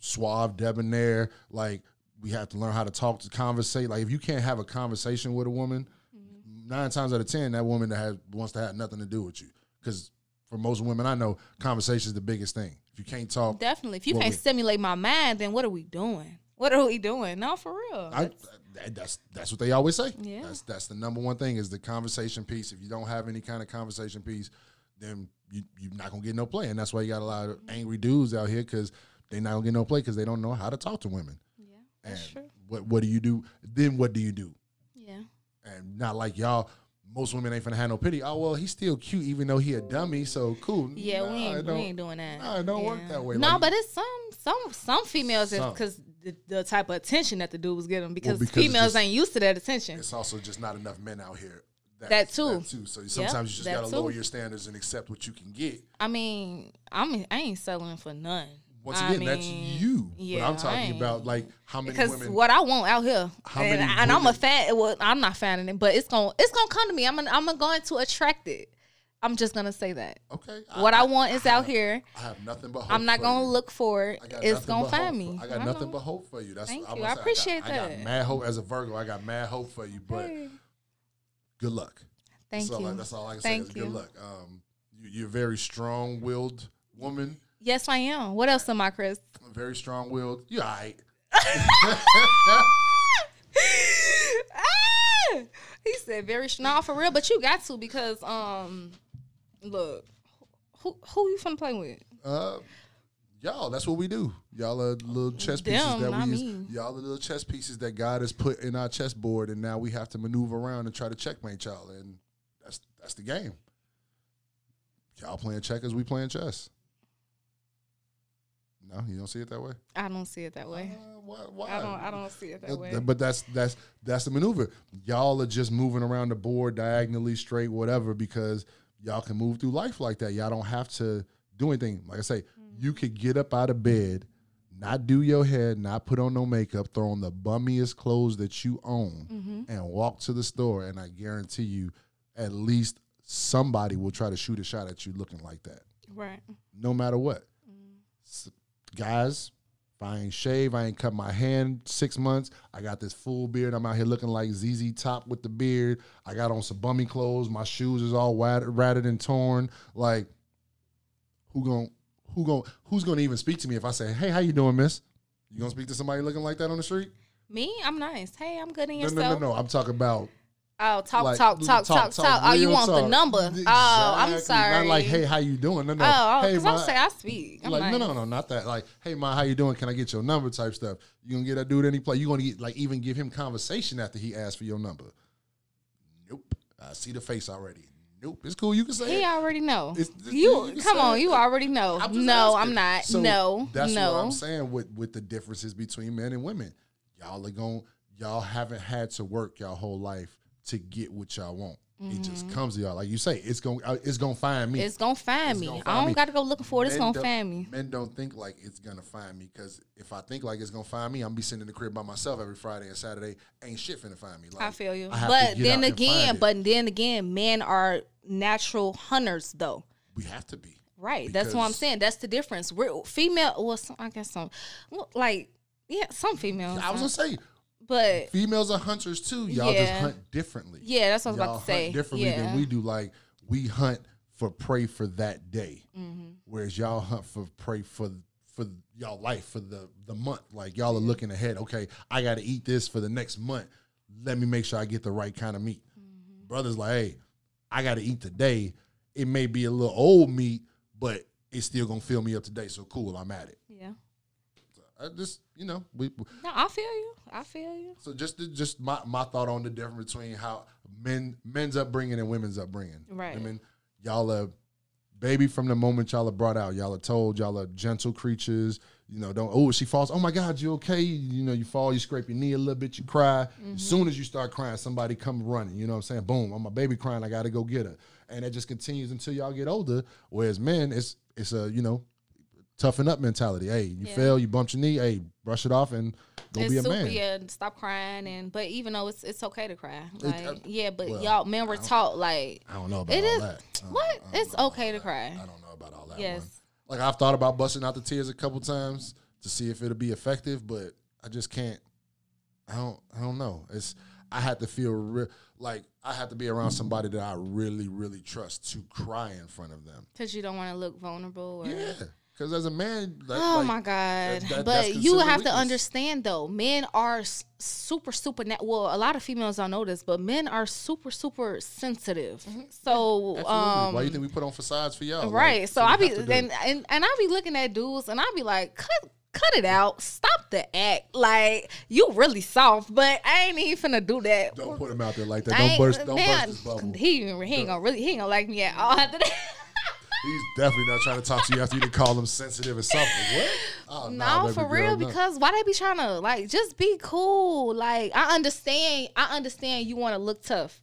Speaker 2: suave, debonair. Like we have to learn how to talk to conversate. Like if you can't have a conversation with a woman, mm-hmm. nine times out of ten, that woman that has wants to have nothing to do with you. Because for most women I know, conversation is the biggest thing. If you can't talk,
Speaker 3: Definitely. If you can't
Speaker 2: we-
Speaker 3: stimulate my mind, then what are we doing? What are we doing? No, for real.
Speaker 2: I, that- that's that's what they always say.
Speaker 3: Yeah.
Speaker 2: That's that's the number one thing is the conversation piece. If you don't have any kind of conversation piece, then you you're not gonna get no play, and that's why you got a lot of angry dudes out here because they're not gonna get no play because they don't know how to talk to women.
Speaker 3: yeah,
Speaker 2: And
Speaker 3: that's true.
Speaker 2: what what do you do? Then what do you do?
Speaker 3: Yeah.
Speaker 2: and not like y'all. Most women ain't finna have no pity. Oh well, he's still cute even though he a dummy. So cool.
Speaker 3: Yeah,
Speaker 2: Nah,
Speaker 3: we
Speaker 2: it
Speaker 3: ain't we
Speaker 2: don't-
Speaker 3: ain't doing that.
Speaker 2: Nah, it don't work that way.
Speaker 3: No,
Speaker 2: Like-
Speaker 3: but it's some some some females because the, the type of attention that the dude was getting because,
Speaker 2: because
Speaker 3: females
Speaker 2: just-
Speaker 3: ain't used to that attention.
Speaker 2: It's also just not enough men out here.
Speaker 3: That too.
Speaker 2: So sometimes you just gotta
Speaker 3: too.
Speaker 2: lower your standards and accept what you can get.
Speaker 3: I mean, I'm I ain't settling for none.
Speaker 2: Once
Speaker 3: I
Speaker 2: again, that's you.
Speaker 3: Yeah,
Speaker 2: but I'm talking about like how many
Speaker 3: because
Speaker 2: women.
Speaker 3: what I want out here,
Speaker 2: How
Speaker 3: and,
Speaker 2: many
Speaker 3: and I'm a fan. Well, I'm not fanning it, but it's gonna it's gonna come to me. I'm gonna, I'm going to attract it. I'm just gonna say that.
Speaker 2: okay.
Speaker 3: What I, want is out here.
Speaker 2: I have nothing but hope.
Speaker 3: I'm not gonna
Speaker 2: you.
Speaker 3: look for it. It's gonna find me.
Speaker 2: for- I got
Speaker 3: I
Speaker 2: nothing
Speaker 3: know.
Speaker 2: but hope for you. That's
Speaker 3: Thank you.
Speaker 2: gonna
Speaker 3: I appreciate
Speaker 2: I got, I
Speaker 3: that.
Speaker 2: got mad hope as a Virgo. I got mad hope for you, but
Speaker 3: Hey,
Speaker 2: good luck.
Speaker 3: Thank
Speaker 2: that's all
Speaker 3: you.
Speaker 2: I, that's all I can say.
Speaker 3: Thank
Speaker 2: Is
Speaker 3: you.
Speaker 2: good luck. Um, you, you're a very strong-willed woman.
Speaker 3: Yes, I am. What else am I, Chris?
Speaker 2: Very strong-willed. You all right?
Speaker 3: Ah! he said very no for real, but you got to because um, look, who who you finna play with?
Speaker 2: Uh, y'all, that's what we do. Y'all are little chess pieces that we use.
Speaker 3: me.
Speaker 2: Y'all are little chess pieces that God has put in our chessboard, and now we have to maneuver around and try to checkmate y'all. And that's that's the game. Y'all playing checkers, we playing chess. No, you don't see it that way.
Speaker 3: I don't see it that way.
Speaker 2: Uh, why? why?
Speaker 3: I don't I don't see it that
Speaker 2: Uh,
Speaker 3: way.
Speaker 2: But that's that's that's the maneuver. Y'all are just moving around the board diagonally, straight, whatever, because y'all can move through life like that. Y'all don't have to do anything. Like I say, you could get up out of bed, not do your hair, not put on no makeup, throw on the bummiest clothes that you own, and walk to the store. And I guarantee you, at least somebody will try to shoot a shot at you looking like that
Speaker 3: Right.
Speaker 2: no matter what. S- guys, if I ain't shave, I ain't cut my hand six months. I got this full beard. I'm out here looking like ZZ Top with the beard. I got on some bummy clothes. My shoes is all ratted and torn. Like, who gon' who gon' who's gonna even speak to me if I say, "Hey, how you doing, Miss?" You gonna speak to somebody looking like that on the street?
Speaker 3: Me, I'm nice. Hey, I'm good in
Speaker 2: No, no, no, no. I'm talking about
Speaker 3: Oh, talk,
Speaker 2: like,
Speaker 3: talk, talk, talk, talk, Oh, you want the
Speaker 2: talk.
Speaker 3: number? Oh, I'm
Speaker 2: Exactly.
Speaker 3: sorry.
Speaker 2: Not like, hey, how you doing? No, no.
Speaker 3: Oh, oh
Speaker 2: hey,
Speaker 3: because I'm
Speaker 2: ma-
Speaker 3: saying I speak. I'm
Speaker 2: like
Speaker 3: nice.
Speaker 2: no no no not that like hey ma how you doing can i get your number type stuff you gonna get that dude any play you gonna get like even give him conversation after he asks for your number nope i see the face already nope it's cool you can say
Speaker 3: He
Speaker 2: it.
Speaker 3: already know.
Speaker 2: It's- it's-
Speaker 3: you
Speaker 2: you
Speaker 3: come on,
Speaker 2: it.
Speaker 3: you already know.
Speaker 2: I'm
Speaker 3: no,
Speaker 2: asking.
Speaker 3: I'm not.
Speaker 2: So
Speaker 3: no,
Speaker 2: that's
Speaker 3: no.
Speaker 2: what i'm saying with with the differences between men and women y'all are going y'all haven't had to work y'all whole life to get what y'all want it just comes to y'all like you say it's gonna uh, it's gonna find me
Speaker 3: Mm-hmm. It's gonna find
Speaker 2: It's
Speaker 3: me.
Speaker 2: gonna
Speaker 3: I don't
Speaker 2: me.
Speaker 3: got to go looking for it. It's
Speaker 2: Men
Speaker 3: gonna find me.
Speaker 2: Men don't think like it's gonna find me because if I think like it's gonna find me, I'm be sitting in the crib by myself every Friday and Saturday. Ain't shit finna find me. Like,
Speaker 3: I feel you.
Speaker 2: I
Speaker 3: But then again, but then again, men are natural hunters, though.
Speaker 2: we have to be.
Speaker 3: Right. That's what I'm saying. That's the difference. We're female. Well, some, I guess some, like, yeah, some females.
Speaker 2: I was gonna say
Speaker 3: but
Speaker 2: females are hunters too. Y'all just hunt differently.
Speaker 3: yeah, that's what I was
Speaker 2: Y'all
Speaker 3: about to say.
Speaker 2: differently
Speaker 3: yeah.
Speaker 2: than we do. Like we hunt for prey for that day,
Speaker 3: Mm-hmm.
Speaker 2: whereas y'all hunt for prey for for y'all life for the the month. Like y'all are looking ahead. Okay, I got to eat this for the next month. Let me make sure I get the right kind of meat.
Speaker 3: Mm-hmm.
Speaker 2: Brothers like, hey, I got to eat today. It may be a little old meat, but it's still gonna fill me up today. So cool, I'm at it.
Speaker 3: Yeah.
Speaker 2: I just you know we
Speaker 3: No, I feel you. I feel you.
Speaker 2: so just just my, my thought on the difference between how men men's upbringing and women's upbringing.
Speaker 3: Right.
Speaker 2: Women, y'all are baby from the moment y'all are brought out. Y'all are told y'all are gentle creatures. You know, don't oh she falls. Oh my God, you okay? You know, you fall, you scrape your knee a little bit, you cry. As mm-hmm. soon as you start crying, somebody come running. You know what I'm saying? Boom, I'm a baby crying. I got to go get her, and it just continues until y'all get older. Whereas men, it's it's a you know toughen up mentality. Hey, you
Speaker 3: Yeah.
Speaker 2: fail, you bumped your knee. Hey, brush it off and go
Speaker 3: it's
Speaker 2: be a
Speaker 3: super,
Speaker 2: man.
Speaker 3: yeah. Stop crying, and but even though it's it's okay to cry,
Speaker 2: uh,
Speaker 3: like yeah, but
Speaker 2: well,
Speaker 3: y'all men were taught like
Speaker 2: I don't know about
Speaker 3: it
Speaker 2: all
Speaker 3: is
Speaker 2: that.
Speaker 3: What it's okay to cry.
Speaker 2: I don't know about all that.
Speaker 3: Yes.
Speaker 2: One. Like I've thought about busting out the tears a couple times to see if it'll be effective, but I just can't. I don't. I don't know. It's. I had to feel re- like I had to be around somebody that I really, really trust to cry in front of them.
Speaker 3: Because you don't want to look vulnerable. Or,
Speaker 2: Yeah, because as a man, that,
Speaker 3: Oh
Speaker 2: like,
Speaker 3: my god!
Speaker 2: that-
Speaker 3: but you have to understand though, men are super super. Na- well, a lot of females don't know this, but men are super super sensitive. So,
Speaker 2: Mm-hmm. Absolutely.
Speaker 3: um,
Speaker 2: Why you think we put on facades for y'all?
Speaker 3: Right. Like,
Speaker 2: so
Speaker 3: I be
Speaker 2: do
Speaker 3: and, and and I be looking at dudes, and I be like, cut cut it out. Stop the act. Like you really soft, but I ain't even finna do that.
Speaker 2: Don't put him out there like that. Don't burst. Don't
Speaker 3: man,
Speaker 2: burst his bubble.
Speaker 3: He, he ain't gonna really he ain't gonna like me at all after that.
Speaker 2: He's definitely not trying to talk to you after you call him sensitive and something. What? Oh,
Speaker 3: no,
Speaker 2: baby
Speaker 3: for
Speaker 2: girl,
Speaker 3: real.
Speaker 2: no.
Speaker 3: Because why they be trying to like just be cool? Like I understand. I understand you want to look tough,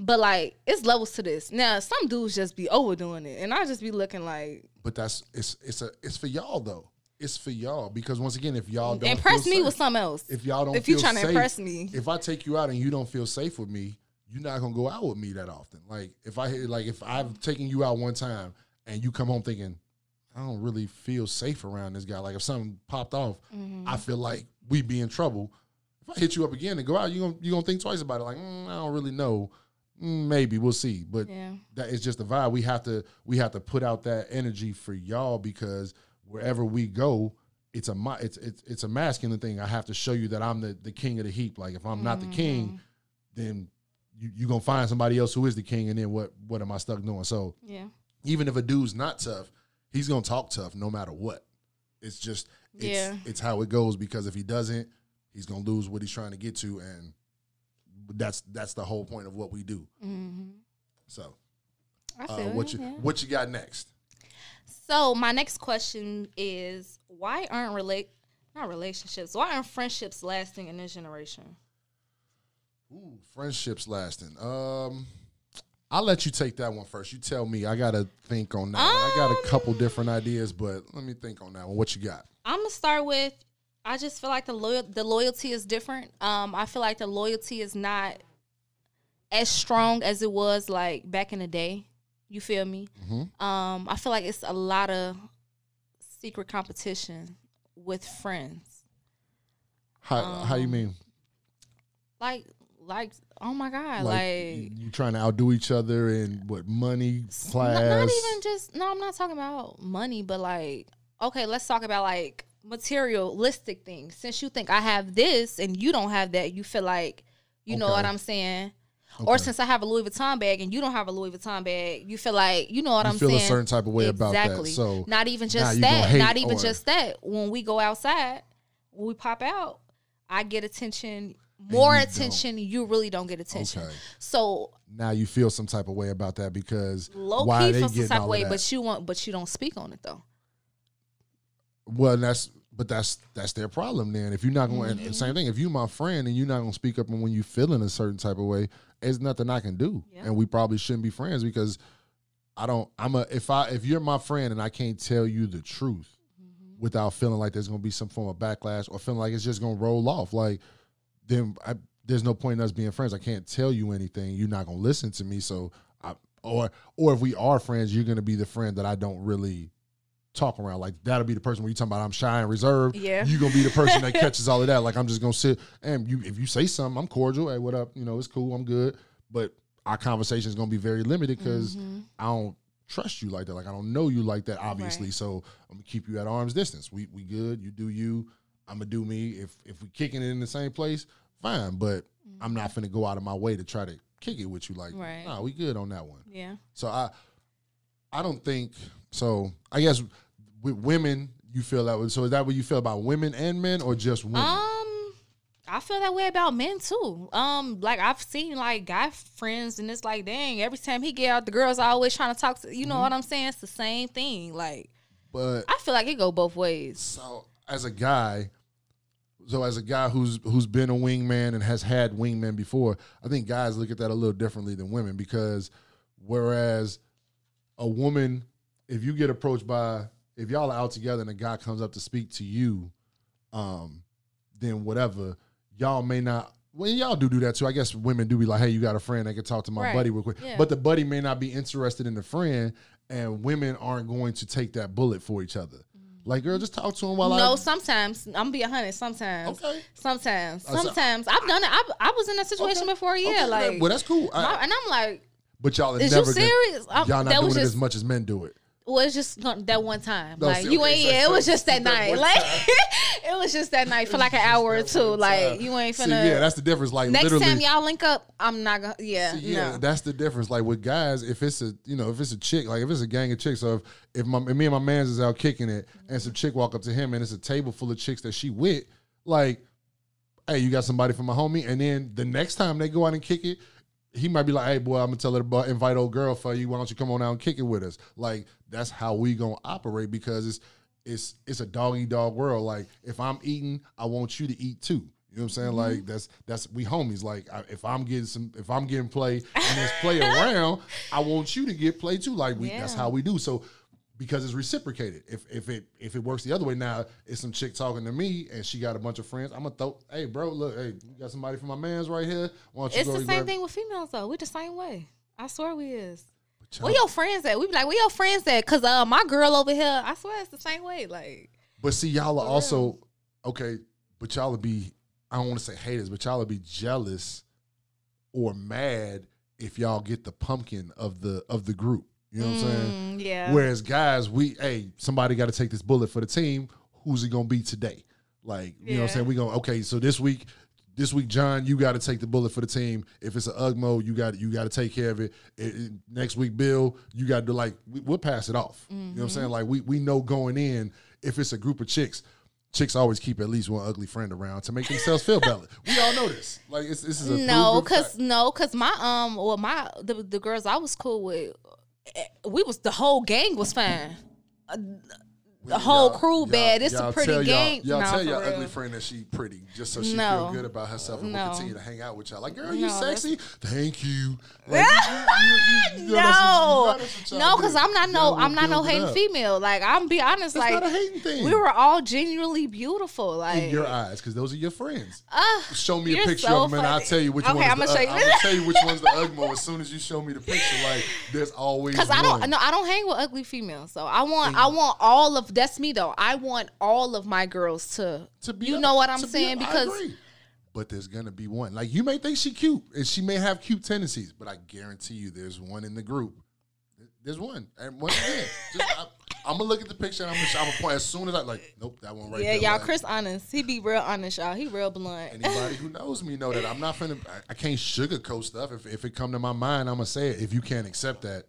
Speaker 3: but like it's levels to this. Now some dudes just be overdoing it, and I just be looking like
Speaker 2: But that's it's it's a it's for y'all though. It's for y'all because once again, if y'all don't
Speaker 3: impress me
Speaker 2: safe-
Speaker 3: with something else.
Speaker 2: if y'all don't
Speaker 3: if you
Speaker 2: feel
Speaker 3: trying to impress me.
Speaker 2: if I take you out and you don't feel safe with me, you're not gonna go out with me that often. Like if I like if I've taken you out one time and you come home thinking I don't really feel safe around this guy. Like if something popped off,
Speaker 3: Mm-hmm.
Speaker 2: I feel like we'd be in trouble. If I hit you up again and go out, you gonna you gonna think twice about it. Like mm, I don't really know. Mm, maybe we'll see. But
Speaker 3: Yeah.
Speaker 2: that is just the vibe. We have to we have to put out that energy for y'all because wherever we go, it's a it's it's it's a masculine thing. I have to show you that I'm the the king of the heap. Like if I'm not the king, then you you gonna find somebody else who is the king, and then what what am I stuck doing? So
Speaker 3: Yeah.
Speaker 2: Even if a dude's not tough, he's gonna talk tough no matter what. It's just it's
Speaker 3: Yeah.
Speaker 2: it's how it goes because if he doesn't, he's gonna lose what he's trying to get to, and that's that's the whole point of what we do.
Speaker 3: Mm-hmm.
Speaker 2: So
Speaker 3: I
Speaker 2: uh, what
Speaker 3: you.
Speaker 2: you
Speaker 3: yeah.
Speaker 2: what you got next?
Speaker 3: So my next question is why aren't relate not relationships why aren't friendships lasting in this generation?
Speaker 2: Ooh, friendships lasting. Um, I'll let you take that one first. You tell me. I gotta think on that. one. I got a
Speaker 3: Um,
Speaker 2: couple different ideas, but let me think on that one. What you got?
Speaker 3: I'm gonna start with. I just feel like the loyal the loyalty is different. Um, I feel like the loyalty is not as strong as it was like back in the day. You feel me?
Speaker 2: Mhm.
Speaker 3: Um, I feel like it's a lot of secret competition with friends.
Speaker 2: How how you
Speaker 3: Um,
Speaker 2: mean?
Speaker 3: Like, like, oh my god,
Speaker 2: Like,
Speaker 3: like,
Speaker 2: you, trying to outdo each other in what money, class?
Speaker 3: Not, not even just no. I'm not talking about money, but like, okay, let's talk about like materialistic things. Since you think I have this and you don't have that, you feel like you know what I'm saying. Or since I have a Louis Vuitton bag and you don't have a Louis Vuitton bag, you feel like you know what
Speaker 2: You
Speaker 3: I'm
Speaker 2: feel a certain type of way about that, so
Speaker 3: not even just that. Not even
Speaker 2: or-
Speaker 3: just that. When we go outside, when we pop out, I get attention, more
Speaker 2: you don't.
Speaker 3: attention. You really don't get attention.
Speaker 2: Okay.
Speaker 3: So
Speaker 2: now you feel some type of way about that because
Speaker 3: low
Speaker 2: why
Speaker 3: key
Speaker 2: they
Speaker 3: feel some type of way,
Speaker 2: that?
Speaker 3: but you want, but you don't speak on it though.
Speaker 2: Well, that's but that's that's their problem then. If you're not going,
Speaker 3: Mm-hmm.
Speaker 2: and same thing. If you my friend and you're not going to speak up on when you feeling a certain type of way, there's nothing I can do,
Speaker 3: Yeah.
Speaker 2: and we probably shouldn't be friends because I don't. I'm a if I if you're my friend and I can't tell you the truth
Speaker 3: Mm-hmm.
Speaker 2: without feeling like there's going to be some form of backlash or feeling like it's just going to roll off, like then I, there's no point in us being friends. I can't tell you anything. You're not going to listen to me, so I or or if we are friends, you're going to be the friend that I don't really talk around. Like that'll be the person when you talking about I'm shy and reserved.
Speaker 3: Yeah.
Speaker 2: You're gonna be the person that catches all of that. Like I'm just gonna sit and you if you say something, I'm cordial. Hey, what up? You know, it's cool. I'm good. But our conversation is gonna be very limited because mm-hmm. I don't trust you like that. Like I don't know you like that, obviously.
Speaker 3: Right.
Speaker 2: So I'm gonna keep you at arm's distance. We we good. You do you. I'm gonna do me. If if we kicking it in the same place, fine. But I'm not gonna go out of my way to try to kick it with you. Like,
Speaker 3: Right.
Speaker 2: nah, we good on that one.
Speaker 3: Yeah.
Speaker 2: So I I don't think so. I guess with women, you feel that way. So is that what you feel about women and men, or just women?
Speaker 3: Um, I feel that way about men too. Um, like I've seen like guy friends, and it's like, dang, every time he get out, the girls are always trying to talk to. You know
Speaker 2: Mm-hmm.
Speaker 3: what I'm saying? It's the same thing. Like
Speaker 2: but
Speaker 3: I feel like it go both ways.
Speaker 2: so as a guy, so as a guy who's who's been a wingman and has had wingmen before, I think guys look at that a little differently than women because whereas a woman, if you get approached by if y'all are out together and a guy comes up to speak to you, um, then whatever, y'all may not. Well, y'all do do that too. I guess women do be like, "Hey, you got a friend that can talk to my
Speaker 3: Right.
Speaker 2: buddy real quick,"
Speaker 3: Yeah.
Speaker 2: but the buddy may not be interested in the friend, and women aren't going to take that bullet for each other. Like, girl, just talk to him while
Speaker 3: no,
Speaker 2: I.
Speaker 3: No, sometimes I'm gonna be a hundred. Sometimes,
Speaker 2: Okay.
Speaker 3: sometimes,
Speaker 2: Uh,
Speaker 3: sometimes I've done it. I, I was in that situation
Speaker 2: Okay.
Speaker 3: before. Yeah,
Speaker 2: Okay,
Speaker 3: like,
Speaker 2: well, that's cool. I-
Speaker 3: my- and I'm like,
Speaker 2: but y'all are
Speaker 3: is
Speaker 2: never
Speaker 3: you
Speaker 2: gonna-
Speaker 3: serious?
Speaker 2: Y'all not doing
Speaker 3: was
Speaker 2: it as much as men do it.
Speaker 3: Well, it's just not that one time.
Speaker 2: No,
Speaker 3: like
Speaker 2: see,
Speaker 3: you
Speaker 2: okay,
Speaker 3: ain't.
Speaker 2: so-
Speaker 3: yeah, it was just that
Speaker 2: that
Speaker 3: night. Like it was just that night for like an hour or two. Like
Speaker 2: time.
Speaker 3: you ain't
Speaker 2: See, yeah, that's the difference. Like
Speaker 3: next time y'all link up, I'm not gonna. Yeah,
Speaker 2: See, yeah,
Speaker 3: no.
Speaker 2: that's the difference. Like with guys, if it's a you know if it's a chick, like if it's a gang of chicks, so if if, my, if me and my man's is out kicking it, and some chick walk up to him and it's a table full of chicks that she with, like, hey, you got somebody for my homie, and then the next time they go out and kick it. He might be like, "Hey, boy, I'm gonna tell her to invite old girl for you. Why don't you come on out and kick it with us?" Like that's how we gonna operate because it's it's it's a dog eat dog world. Like if I'm eating, I want you to eat too. You know what I'm saying?
Speaker 3: Mm-hmm.
Speaker 2: Like that's that's we homies. Like I, if I'm getting some, if I'm getting play and there's play around, I want you to get play too. Like we, that's how we do. So because it's reciprocated. If if it if it works the other way, now it's some chick talking to me and she got a bunch of friends. I'm gonna throw, hey bro, look, hey, you got somebody for my man's right here. Why don't you
Speaker 3: It's
Speaker 2: go
Speaker 3: the same thing with females though. We the same way. I swear we is. Where your friends at? We be like, where your friends at? Cause uh, my girl over here, I swear it's the same way. Like,
Speaker 2: But see, y'all are also okay. But y'all would be, I don't want to say haters, but y'all would be jealous or mad if y'all get the pumpkin of the of the group. You know what I'm saying?
Speaker 3: mm, yeah.
Speaker 2: Whereas guys, we hey, somebody got to take this bullet for the team. Who's it gonna be today? Like, you know what I'm saying? We gonna okay, so this week, this week, John, you got to take the bullet for the team. If it's an Ugmo, you got you got to take care of it. It- it- Next week, Bill, you got to like we, we'll pass it off. You know what I'm saying?
Speaker 3: Mm-hmm.
Speaker 2: Like we we know going in if it's a group of chicks. Chicks always keep at least one ugly friend around to make themselves feel better. We all know this. Like it's, this is a
Speaker 3: no, cause
Speaker 2: fact.
Speaker 3: no, cause my um, well, my the, the girls I was cool with, Eh, we was the whole gang was fine. Uh, Uh, The whole crew bad. It's a pretty
Speaker 2: tell
Speaker 3: gang.
Speaker 2: Y'all, y'all
Speaker 3: Nah,
Speaker 2: tell your
Speaker 3: real.
Speaker 2: ugly friend that she pretty, just so she
Speaker 3: No.
Speaker 2: feel good about herself and will continue to hang out with y'all. Like, girl, you
Speaker 3: No, that's-
Speaker 2: sexy. Thank you. Like, you- you- you- you know, that's what- you
Speaker 3: No,
Speaker 2: know that's what y'all
Speaker 3: no, because I'm not no, I'm not no hating
Speaker 2: up.
Speaker 3: female. Like I'm be honest,
Speaker 2: That's
Speaker 3: like
Speaker 2: not a hating thing.
Speaker 3: we were all genuinely beautiful. Like
Speaker 2: in your eyes, because those are your friends.
Speaker 3: Ah,
Speaker 2: Show me a picture
Speaker 3: so
Speaker 2: of them, and I'll tell you which one.
Speaker 3: Okay,
Speaker 2: one's
Speaker 3: I'ma show you.
Speaker 2: I'm gonna tell you which one's the Ugmo as soon as you show me the picture. Like, there's always
Speaker 3: Cause I don't no, I don't hang with ugly females. So I want I want all of that's me though. I want all of my girls to,
Speaker 2: to be
Speaker 3: you
Speaker 2: up-
Speaker 3: know what I'm
Speaker 2: to be
Speaker 3: saying
Speaker 2: up. I
Speaker 3: because
Speaker 2: agree. but there's gonna be one like you may think she cute and she may have cute tendencies but i guarantee you there's one in the group there's one and once again just, I, i'm gonna look at the picture and i'm gonna, I'm gonna point as soon as i like nope that one right there.
Speaker 3: yeah,
Speaker 2: there
Speaker 3: y'all.
Speaker 2: like,
Speaker 3: Chris honest, he be real honest, y'all. He real blunt.
Speaker 2: anybody who knows me know that i'm not finna I, I can't sugarcoat stuff if, if it come to my mind i'm gonna say it if you can't accept that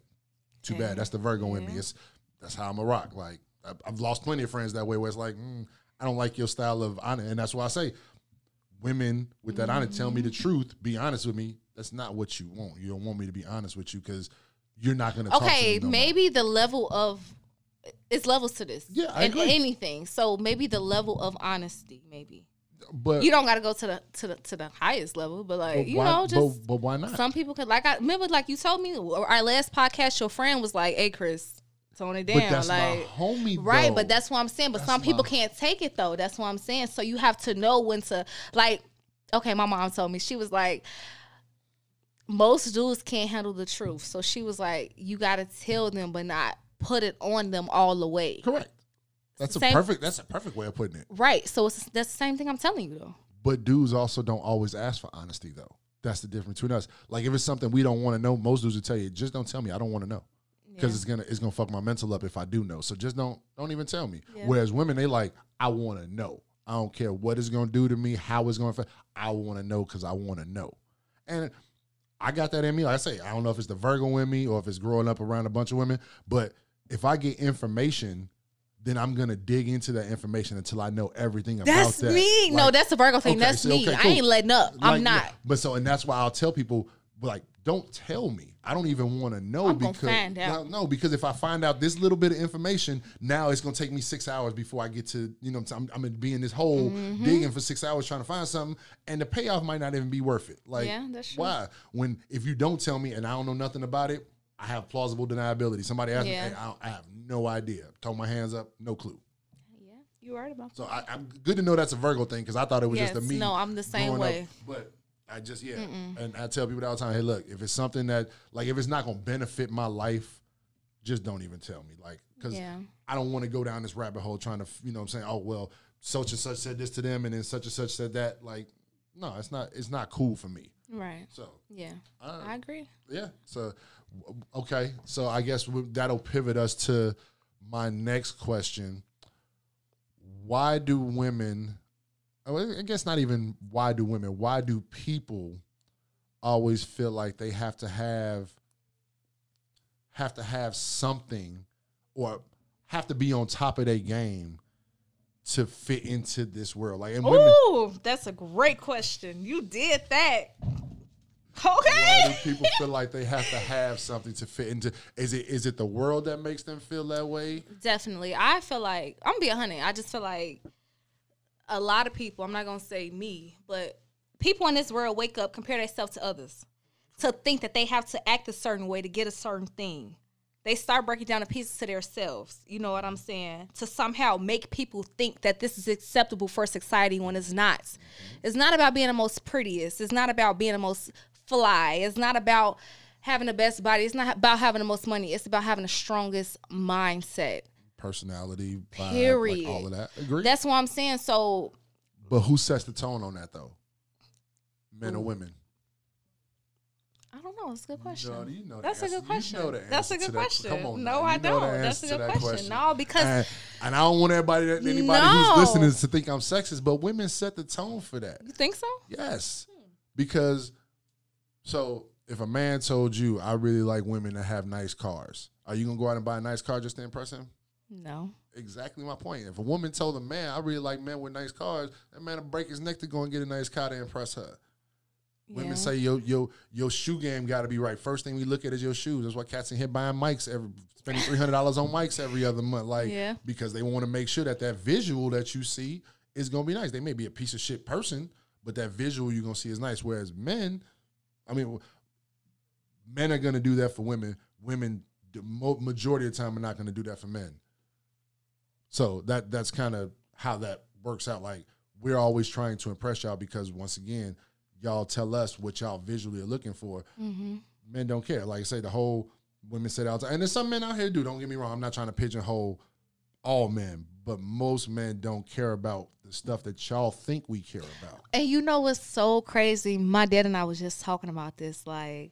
Speaker 2: too bad that's the virgo in me it's that's how i'm a rock like I've, lost plenty of friends that way where it's like mm, i don't like your style of honor and that's why i say women with that honor tell me the truth be honest with me that's not what you want you don't want me to be honest with you because you're not talk to
Speaker 3: Okay,
Speaker 2: me no more.
Speaker 3: maybe the level of it's levels to this.
Speaker 2: Yeah, I
Speaker 3: and
Speaker 2: agree.
Speaker 3: anything. So maybe the level of honesty, maybe
Speaker 2: but
Speaker 3: you don't got to go to the to the to the highest level, but like
Speaker 2: but
Speaker 3: you
Speaker 2: why,
Speaker 3: know, just
Speaker 2: but, but why not
Speaker 3: some people could like I remember like you told me our last podcast. Your friend was like, "Hey, Chris, tone it down."
Speaker 2: but that's
Speaker 3: like
Speaker 2: my homie
Speaker 3: Right, but that's what I'm saying. But
Speaker 2: That's
Speaker 3: some people
Speaker 2: my-
Speaker 3: can't take it though. That's what I'm saying. So you have to know when to like. Okay, my mom told me she was like, most dudes can't handle the truth. So she was like, you got to tell them, but not put it on them all the way.
Speaker 2: correct that's a perfect that's a perfect way of putting it
Speaker 3: Right. So it's that's the same thing I'm telling you though.
Speaker 2: But dudes also don't always ask for honesty though. That's the difference between us. Like if it's something we don't want to know, most dudes will tell you, just don't tell me. I don't want to know. Because
Speaker 3: Yeah.
Speaker 2: it's gonna it's gonna fuck my mental up if I do know. So just don't don't even tell me.
Speaker 3: Yeah.
Speaker 2: Whereas women, they like, I wanna know. I don't care what it's gonna do to me, how it's gonna affect. I wanna know because I wanna know. And I got that in me. Like I say, I don't know if it's the Virgo in me or if it's growing up around a bunch of women, but if I get information, then I'm gonna dig into that information until I know everything about
Speaker 3: That's
Speaker 2: that.
Speaker 3: me. no, that's the Virgo thing.
Speaker 2: okay,
Speaker 3: that's
Speaker 2: so-
Speaker 3: me.
Speaker 2: okay,
Speaker 3: I ain't letting up. I'm not.
Speaker 2: yeah, But so, and that's why I'll tell people, like, don't tell me. I don't even want to know
Speaker 3: I'm
Speaker 2: because
Speaker 3: out.
Speaker 2: No, because if I find out this little bit of information, now it's gonna take me six hours before I get to, you know, I'm, I'm gonna be in this hole
Speaker 3: Mm-hmm.
Speaker 2: digging for six hours trying to find something, and the payoff might not even be worth it. Like,
Speaker 3: Yeah,
Speaker 2: why? When if you don't tell me and I don't know nothing about it, I have plausible deniability. Somebody asks
Speaker 3: Yeah.
Speaker 2: me, hey, I, I have no idea. Throw my hands up, no clue.
Speaker 3: Yeah, you're right about
Speaker 2: So I, I'm good to know that's a Virgo thing because I thought it was
Speaker 3: Yes,
Speaker 2: just a me.
Speaker 3: no, I'm the same
Speaker 2: growing up.
Speaker 3: way.
Speaker 2: but I just yeah, and I tell people all the time, hey, look, if it's something that like if it's not gonna benefit my life, just don't even tell me, like because
Speaker 3: Yeah.
Speaker 2: I don't want to go down this rabbit hole trying to you know what I'm saying oh well such and such said this to them and then such and such said that like no it's not it's not cool for me
Speaker 3: Right.
Speaker 2: so
Speaker 3: Yeah.
Speaker 2: uh,
Speaker 3: I agree.
Speaker 2: yeah so okay so I guess that'll pivot us to my next question: Why do women? Oh, I guess not even why do women. Why do people always feel like they have to have have to have something or have to be on top of their game to fit into this world? Like, and women.
Speaker 3: That's a great question. You did that.
Speaker 2: Why do
Speaker 3: Okay.
Speaker 2: people feel like they have to have something to fit into? Is it is it the world that makes them feel that way?
Speaker 3: Definitely. I feel like I'm gonna be a hundred. I just feel like a lot of people, I'm not gonna say me, but people in this world wake up, compare themselves to others. To think that they have to act a certain way to get a certain thing. They start breaking down the pieces to themselves. You know what I'm saying? To somehow make people think that this is acceptable for society when it's not. Mm-hmm. It's not about being the most prettiest. It's not about being the most fly. It's not about having the best body. It's not about having the most money. It's about having the strongest mindset.
Speaker 2: Personality, vibe, like
Speaker 3: Period.
Speaker 2: all of that. Agree.
Speaker 3: That's what I'm saying. So
Speaker 2: but who sets the tone on that though? Men or women?
Speaker 3: I don't know. It's a good question.
Speaker 2: You know the
Speaker 3: That's a
Speaker 2: answer.
Speaker 3: good
Speaker 2: You
Speaker 3: question.
Speaker 2: know
Speaker 3: That's a good question.
Speaker 2: Come on
Speaker 3: no,
Speaker 2: now.
Speaker 3: I
Speaker 2: You know
Speaker 3: don't. That's a good
Speaker 2: that
Speaker 3: question. No, because
Speaker 2: and, and I don't want everybody, anybody
Speaker 3: No.
Speaker 2: who's listening, to think I'm sexist, but women set the tone for that.
Speaker 3: you think so?
Speaker 2: Yes, hmm. because so if a man told you, "I really like women that have nice cars," are you gonna go out and buy a nice car just to impress him?
Speaker 3: No.
Speaker 2: Exactly my point. If a woman told a man, "I really like men with nice cars," that man will break his neck to go and get a nice car to impress her. Women
Speaker 3: Yeah.
Speaker 2: say your your your shoe game got to be right. First thing we look at is your shoes. That's why cats in here buying mics every spending three hundred dollars on mics every other month. Like
Speaker 3: Yeah.
Speaker 2: because they want to make sure that that visual that you see is gonna be nice. They may be a piece of shit person, but that visual you're gonna see is nice. Whereas men, I mean, men are gonna do that for women. Women, the majority of the time, are not gonna do that for men. So that that's kind of how that works out. Like we're always trying to impress y'all because once again, y'all tell us what y'all visually are looking for.
Speaker 3: Mm-hmm.
Speaker 2: Men don't care. Like I say, the whole women say that all the time. And there's some men out here do. Don't get me wrong. I'm not trying to pigeonhole all men, but most men don't care about the stuff that y'all think we care about.
Speaker 3: And you know what's so crazy? My dad and I was just talking about this. Like,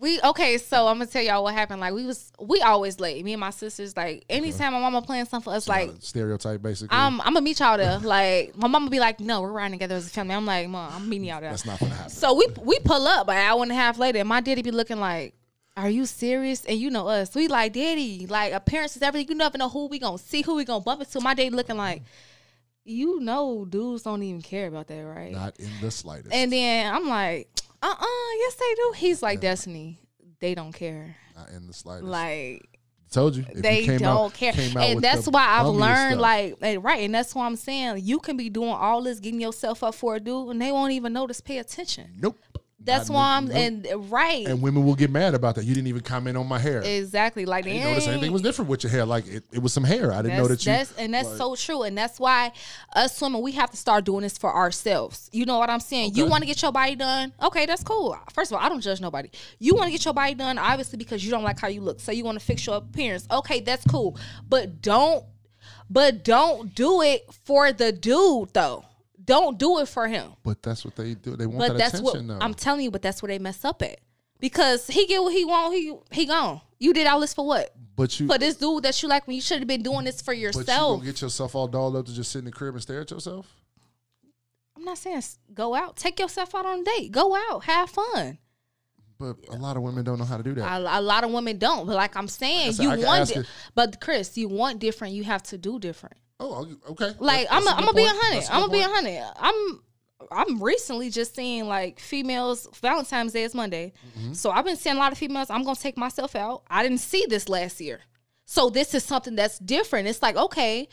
Speaker 3: we okay. So I'm gonna tell y'all what happened. Like, we was we always late. Me and my sisters. Like, anytime my mama playing something for us, like.
Speaker 2: Stereotype, basically.
Speaker 3: I'm, I'm gonna meet y'all there. Like my mama be like, "No, we're riding together as a family." I'm like, "Mom, I'm meeting y'all there."
Speaker 2: That's not gonna happen.
Speaker 3: So we we pull up an hour and a half later, and my daddy be looking like, "Are you serious?" And you know us, we like, "Daddy, like appearances, everything. You never know who we gonna see, who we gonna bump into." My daddy looking like, "You know, dudes don't even care about that, right?"
Speaker 2: not in the slightest.
Speaker 3: And then I'm like, "Uh, uh yes they do." He's like, "Destiny, they don't care.
Speaker 2: not in the slightest.
Speaker 3: Like."
Speaker 2: Told you. If you
Speaker 3: they
Speaker 2: came
Speaker 3: don't
Speaker 2: out-
Speaker 3: care, and that's why I've learned,
Speaker 2: stuff.
Speaker 3: like, eh, right, and that's why I'm saying you can be doing all this, getting yourself up for a dude, and they won't even notice, pay attention.
Speaker 2: nope.
Speaker 3: That's why I'm and uh, right,
Speaker 2: and women will get mad about that. You didn't even comment on my hair.
Speaker 3: exactly. Like they
Speaker 2: didn't notice anything
Speaker 3: ain't-
Speaker 2: was different with your hair. Like it, it was some hair. I didn't know that you.
Speaker 3: that's and that's
Speaker 2: like-
Speaker 3: so true, and that's why us women we have to start doing this for ourselves. You know what I'm saying? You want to get your body done? Okay, that's cool. First of all, I don't judge nobody. You want to get your body done, obviously because you don't like how you look, so you want to fix your appearance. Okay, that's cool, but don't, but don't do it for the dude though. Don't do it for him.
Speaker 2: But that's what they do. They want
Speaker 3: But
Speaker 2: that
Speaker 3: that's what
Speaker 2: though.
Speaker 3: I'm telling you. But that's where they mess up at because he get what he want. He he gone. You did all this for what?
Speaker 2: but you,
Speaker 3: For this dude that you like when you should have been doing this for
Speaker 2: but you
Speaker 3: yourself.
Speaker 2: get yourself all dolled up to just sit in the crib and stare at yourself.
Speaker 3: I'm not saying go out. Take yourself out on a date. Go out. Have fun.
Speaker 2: But a lot of women don't know how to do that.
Speaker 3: A, a lot of women don't. But like I'm saying,
Speaker 2: said,
Speaker 3: you want. Di-
Speaker 2: it-
Speaker 3: but Chris, you want different. You have to do different.
Speaker 2: Oh, okay.
Speaker 3: Like
Speaker 2: That's-
Speaker 3: I'm.
Speaker 2: that's
Speaker 3: I'm gonna be a hundred. I'm gonna be a hundred. I'm. I'm recently just seeing like females. Valentine's Day is Monday,
Speaker 2: Mm-hmm.
Speaker 3: so I've been seeing a lot of females. I'm gonna take myself out. I didn't see this last year, so this is something that's different. It's like okay,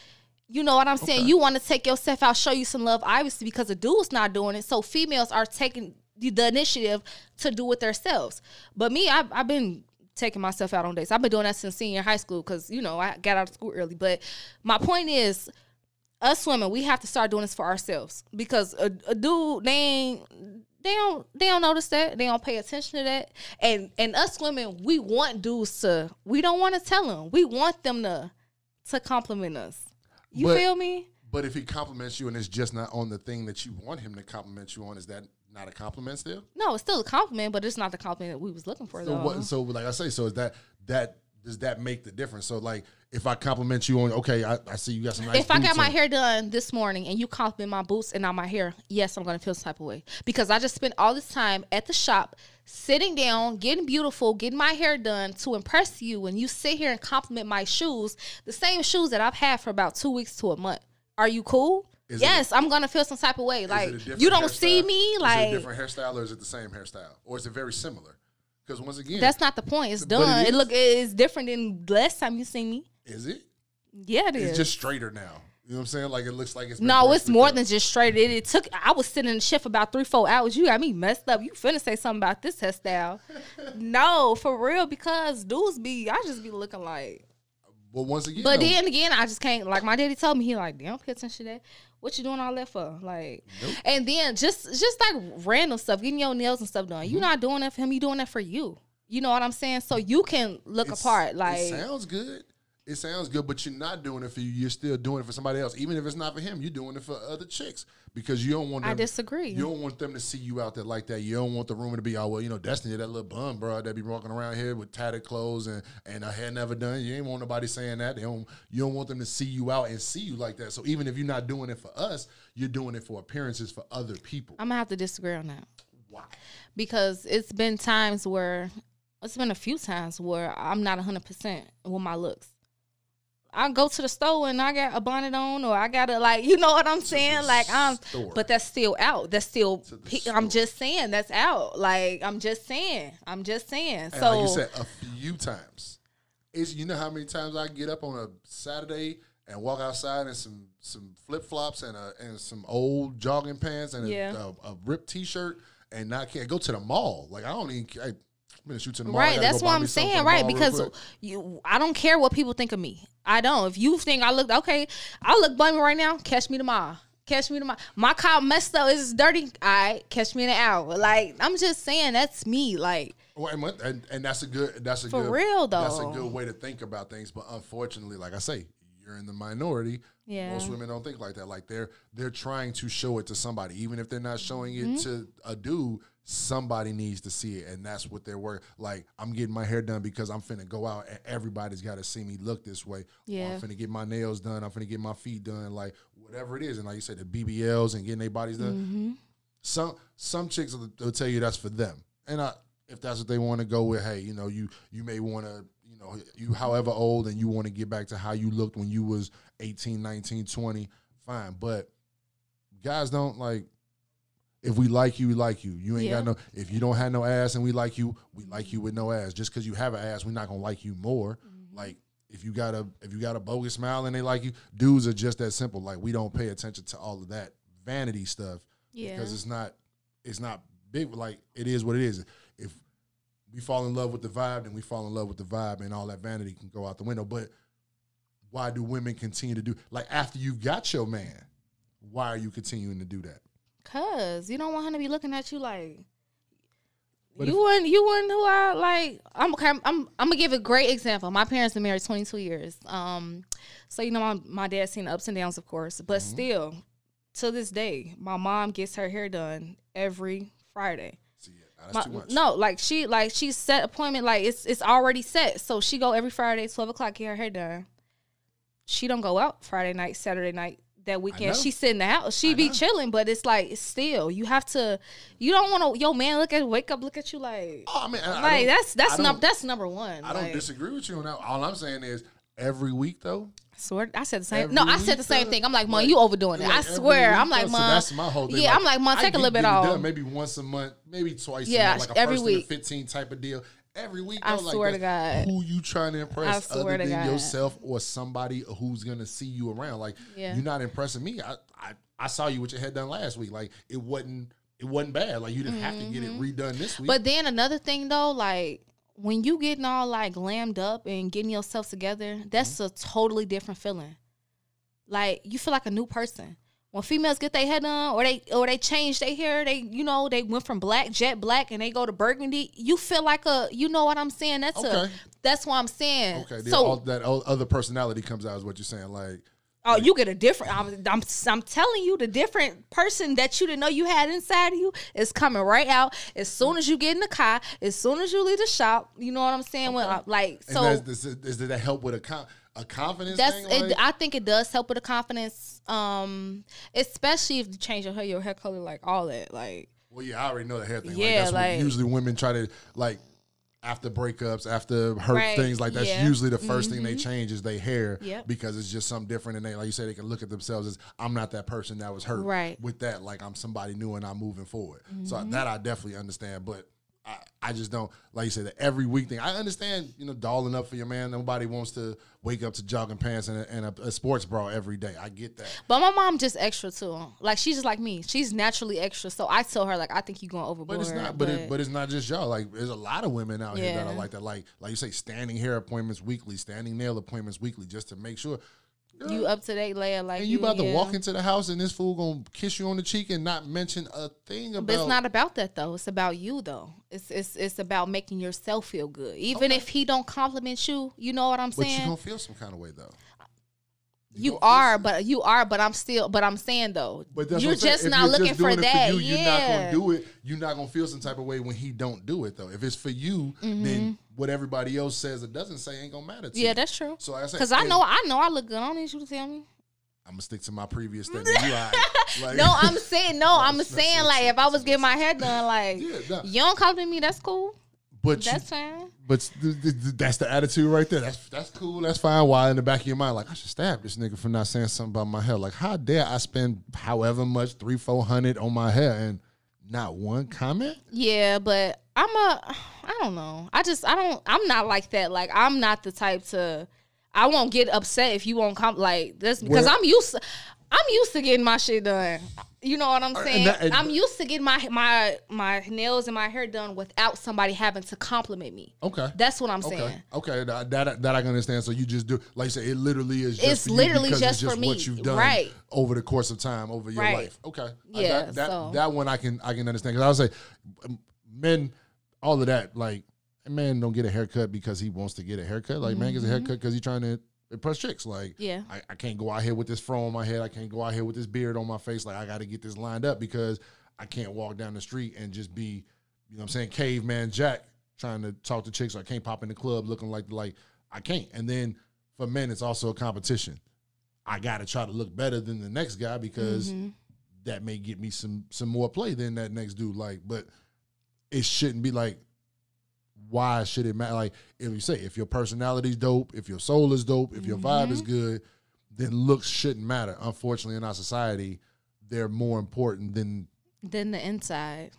Speaker 3: you know what I'm saying. You want to take yourself out, show you some love, obviously because the dude's not doing it. So females are taking the, the initiative to do it themselves. But me, I've, I've been taking myself out on dates. I've been doing that since senior high school because you know I got out of school early. But my point is us women, we have to start doing this for ourselves because a, a dude, they ain't, they don't, they don't notice that, they don't pay attention to that, and and us women, we want dudes to, we don't want to tell them, we want them to, to compliment us. You
Speaker 2: But-
Speaker 3: feel me?
Speaker 2: But if he compliments you and it's just not on the thing that you want him to compliment you on, is that not a compliment still?
Speaker 3: No, it's still a compliment, but it's not the compliment that we was looking for
Speaker 2: So
Speaker 3: though.
Speaker 2: what? So like I say, so is that that does that make the difference? So like if I compliment you on okay, I, I see you got some nice
Speaker 3: if I got my
Speaker 2: on.
Speaker 3: hair done this morning and you compliment my boots and not my hair, yes, I'm gonna feel some type of way because I just spent all this time at the shop, sitting down, getting beautiful, getting my hair done to impress you, and you sit here and compliment my shoes, the same shoes that I've had for about two weeks to a month. Are you cool?
Speaker 2: Is it-
Speaker 3: yes, I'm gonna feel some type of way. Like
Speaker 2: it
Speaker 3: you don't see
Speaker 2: hairstyle?
Speaker 3: me,
Speaker 2: Is it
Speaker 3: like
Speaker 2: a different hairstyle or is it the same hairstyle? Or is it very similar? Because once again,
Speaker 3: that's not the point. It's
Speaker 2: done. it.
Speaker 3: It,
Speaker 2: is.
Speaker 3: look it's different than last time you see me.
Speaker 2: is it?
Speaker 3: Yeah, it is.
Speaker 2: It's just straighter now. You know what I'm saying? Like it looks like it's
Speaker 3: No, it's more than just straight. It, it took. I was sitting in the shift about three, four hours. You got me messed up. You finna say something about this hairstyle? no, for real. Because dudes be, I just be looking like.
Speaker 2: But once again,
Speaker 3: But then again, I just can't. Like my daddy told me, he like, damn, attention to that. What you doing all that for? Like, and then just just like random stuff, getting your nails and stuff done. You're mm-hmm. not doing that for him. You doing that for you. You know what I'm saying? So you can look
Speaker 2: it's-
Speaker 3: apart. Like,
Speaker 2: sounds good. It sounds good, but you're not doing it for you. You're still doing it for somebody else. Even if it's not for him, you're doing it for other chicks because you don't want. Them,
Speaker 3: I disagree.
Speaker 2: You don't want them to see you out there like that. You don't want the rumor to be, oh well, you know, Destiny, that little bum, bro, that be walking around here with tattered clothes and and a hair never done. You ain't want nobody saying that. They don't. You don't want them to see you out and see you like that. So even if you're not doing it for us, you're doing it for appearances for other people.
Speaker 3: I'm gonna have to disagree on that.
Speaker 2: Why?
Speaker 3: because it's been times where it's been a few times where I'm not 100% with my looks. I go to the store and I got a bonnet on, or I got to like, you know what I'm saying? Like I'm,
Speaker 2: store.
Speaker 3: but that's still out. That's still.
Speaker 2: To the
Speaker 3: pe- I'm just saying that's out. Like I'm just saying. I'm just saying.
Speaker 2: And
Speaker 3: so
Speaker 2: like you said, a few times. Is you know how many times I get up on a Saturday and walk outside in some some flip flops and a and some old jogging pants and a,
Speaker 3: Yeah.
Speaker 2: a, a ripped t shirt and not can't go to the mall. Like I don't even. I, I'm gonna shoot to the
Speaker 3: Right, that's what I'm saying. Right, because you, I don't care what people think of me. I don't. If you think I look okay, I look bummy right now. Catch me tomorrow. Catch me tomorrow. My car messed up. It's dirty. I catch me in an hour. Like I'm just saying, that's me. Like
Speaker 2: Well, and, and, and that's a good that's a
Speaker 3: For
Speaker 2: good,
Speaker 3: real, though.
Speaker 2: That's a good way to think about things. But unfortunately, like I say, you're in the minority.
Speaker 3: Yeah.
Speaker 2: Most women don't think like that. Like they're they're trying to show it to somebody, even if they're not showing it
Speaker 3: Mm-hmm.
Speaker 2: to a dude. Somebody needs to see it, and that's what they're work. Like I'm getting my hair done because I'm finna go out, and everybody's got to see me look this way. Or
Speaker 3: Yeah.
Speaker 2: I'm finna get my nails done. I'm finna get my feet done. Like whatever it is, and like you said, the BBLs and getting their bodies done
Speaker 3: Mm-hmm.
Speaker 2: some some chicks will, will tell you that's for them and I, if that's what they want to go with hey you know you you may want to you know you however old and you want to get back to how you looked when you was 18 19 20 fine but guys don't like if we like you we like you. You ain't got no if you don't have no ass and we like you we like you with no ass. Just because you have an ass we're not gonna like you more.
Speaker 3: Mm-hmm.
Speaker 2: like if you got a if you got a bogus smile and they like you dudes are just that simple. Like we don't pay attention to all of that vanity stuff
Speaker 3: Yeah.
Speaker 2: because it's not it's not big like it is what it is. If we fall in love with the vibe then we fall in love with the vibe and all that vanity can go out the window. But why do women continue to do like after you've got your man why are you continuing to do that
Speaker 3: Cause you don't want him to be looking at you like
Speaker 2: But
Speaker 3: you wouldn't. You wouldn't. Who I like? I'm okay. I'm, I'm. I'm gonna give a great example. My parents been married 22 years. Um, so you know, my my dad's seen the ups and downs, of course, but
Speaker 2: Mm-hmm.
Speaker 3: still, to this day, my mom gets her hair done every Friday.
Speaker 2: see yeah, that's
Speaker 3: My-
Speaker 2: too much
Speaker 3: no, like she like she set appointment. Like it's it's already set. So she go every Friday, 12 o'clock, get her hair done. She don't go out Friday night, Saturday night. That weekend, she sit in the house. She
Speaker 2: I
Speaker 3: be
Speaker 2: know.
Speaker 3: chilling, but it's like still you have to. You don't want to. Your man look at wake up, look at you like
Speaker 2: oh, I mean, I- I
Speaker 3: like
Speaker 2: don't-
Speaker 3: that's that's num- that's number one.
Speaker 2: I don't disagree with you on that. All I'm saying is every week though.
Speaker 3: I swear, I said the same.
Speaker 2: Every
Speaker 3: no, I said the same
Speaker 2: though?
Speaker 3: thing. I'm like, Mom,
Speaker 2: Like-
Speaker 3: you overdoing it.
Speaker 2: like
Speaker 3: I swear. I'm like,
Speaker 2: though, so
Speaker 3: Mom.
Speaker 2: that's my whole thing.
Speaker 3: Yeah, I'm like, Mom, take a little bit off.
Speaker 2: maybe once a month, maybe twice.
Speaker 3: Yeah,
Speaker 2: a month, like a
Speaker 3: every
Speaker 2: first and a
Speaker 3: week.
Speaker 2: fifteen type of deal. Every week,
Speaker 3: I
Speaker 2: though, like
Speaker 3: swear to God.
Speaker 2: who you trying to impress
Speaker 3: swear
Speaker 2: other than
Speaker 3: God.
Speaker 2: yourself or somebody who's gonna see you around. Like
Speaker 3: Yeah.
Speaker 2: you're not impressing me. I, I I saw you with your head done last week. Like it wasn't it wasn't bad. Like you didn't have to get it redone this week.
Speaker 3: Mm-hmm. But then another thing though, like when you getting all like glammed up and getting yourself together, that's
Speaker 2: Mm-hmm.
Speaker 3: a totally different feeling. Like you feel like a new person. When females get their hair done or they or they change their hair, they you know, they went from black, jet black and they go to burgundy, you feel like a you know what I'm saying? That's a that's what I'm saying.
Speaker 2: okay,
Speaker 3: so
Speaker 2: all, that other personality comes out is what you're saying. Like
Speaker 3: Oh, you get a different. I'm, I'm, I'm telling you, the different person that you didn't know you had inside of you is coming right out as soon as you get in the car, as soon as you leave the shop. You know what I'm saying? When, uh, like,
Speaker 2: And
Speaker 3: so
Speaker 2: does, does, does that help with a con- a confidence
Speaker 3: that's
Speaker 2: thing?
Speaker 3: it, I think it does help with the confidence, um, especially if you change your hair, your hair color, like all that, like.
Speaker 2: well, yeah, I already know the hair thing.
Speaker 3: Yeah,
Speaker 2: like, that's what usually women try to like after breakups, after hurt
Speaker 3: Right,
Speaker 2: things like that's
Speaker 3: yeah. Mm-hmm.
Speaker 2: usually the 1st thing they change is their hair
Speaker 3: Yep.
Speaker 2: because it's just something different and they like you said they can look at themselves as I'm not that person that was hurt
Speaker 3: Right.
Speaker 2: with that like I'm somebody new and I'm moving forward. So
Speaker 3: Mm-hmm.
Speaker 2: that I definitely understand, but I, I just don't like you said the every week thing. I understand, you know, dolling up for your man. Nobody wants to wake up to jogging pants and a, and a, a sports bra every day. I get that.
Speaker 3: But my mom just extra too. Like she's just like me. She's naturally extra. So I tell her like I think you're going overboard.
Speaker 2: But it's not. But it, but it's not just y'all. Like there's a lot of women out here that are like that. Like like you say, standing hair appointments weekly, standing nail appointments weekly, just to make sure.
Speaker 3: You up to date layer like
Speaker 2: And you about to walk into the house and this fool gonna kiss you on the cheek and not mention a thing about.
Speaker 3: But it's not about that though. It's about you though. It's it's it's about making yourself feel good. Even if he don't compliment you, you know what I'm saying?
Speaker 2: But you gonna feel some kind of way though.
Speaker 3: You
Speaker 2: gonna
Speaker 3: are, but you are, but I'm still, but I'm saying though,
Speaker 2: But
Speaker 3: you're
Speaker 2: what I'm saying.
Speaker 3: just not
Speaker 2: you're
Speaker 3: looking
Speaker 2: just
Speaker 3: for that.
Speaker 2: you,
Speaker 3: yeah,
Speaker 2: You're not gonna do it. You're not gonna feel some type of way when he don't do it though. If it's for you, then what everybody else says or doesn't say ain't gonna matter to you.
Speaker 3: Mm-hmm. yeah, that's true.
Speaker 2: So like I said,
Speaker 3: Because I know, I know, I look good. I don't need you to tell me.
Speaker 2: I'm gonna stick to my previous thing. You right. Like-
Speaker 3: No, I'm saying no. I'm saying like if I was getting my hair done, like
Speaker 2: Yeah, nah.
Speaker 3: you don't compliment me, that's cool.
Speaker 2: But you,
Speaker 3: That's fine.
Speaker 2: But th- th- th- that's the attitude right there. That's that's cool. That's fine. Why in the back of your mind, like I should stab this nigga for not saying something about my hair. Like how dare I spend however much three four hundred on my hair and not one comment?
Speaker 3: Yeah, but I'm a I don't know. I just I don't I'm not like that. Like I'm not the type to I won't get upset if you won't come like this because
Speaker 2: Well-
Speaker 3: I'm used to I'm used to getting my shit done. You know what I'm saying?
Speaker 2: that- and-
Speaker 3: I'm used to getting my my my nails and my hair done without somebody having to compliment me.
Speaker 2: Okay.
Speaker 3: That's what I'm
Speaker 2: Okay.
Speaker 3: saying.
Speaker 2: Okay. That, that that I can understand. So you just do like you say, it literally is. Just
Speaker 3: It's
Speaker 2: for
Speaker 3: literally just
Speaker 2: it's
Speaker 3: for
Speaker 2: what
Speaker 3: me.
Speaker 2: you've done
Speaker 3: Right.
Speaker 2: over the course of time over your
Speaker 3: Right.
Speaker 2: life. Okay. Uh,
Speaker 3: Yeah,
Speaker 2: That that,
Speaker 3: so-
Speaker 2: that one I can I can understand because I would say, men, all of that like a man don't get a haircut because he wants to get a haircut. Like man gets a haircut because he's trying to impress chicks. Like.
Speaker 3: Yeah.
Speaker 2: I, I can't go out here with this fro on my head. I can't go out here with this beard on my face. Like I got to get this lined up because I can't walk down the street and just be, you know what I'm saying, caveman Jack trying to talk to chicks. I can't pop in the club looking like like I can't. And then for men, it's also a competition. I got to try to look better than the next guy because
Speaker 3: Mm-hmm.
Speaker 2: that may get me some some more play than that next dude. Like, but it shouldn't be like. Why should it matter? Like, if you say if your personality's dope, if your soul is dope, if your vibe is
Speaker 3: Mm-hmm.
Speaker 2: good, then looks shouldn't matter. Unfortunately, in our society, they're more important than
Speaker 3: than the inside.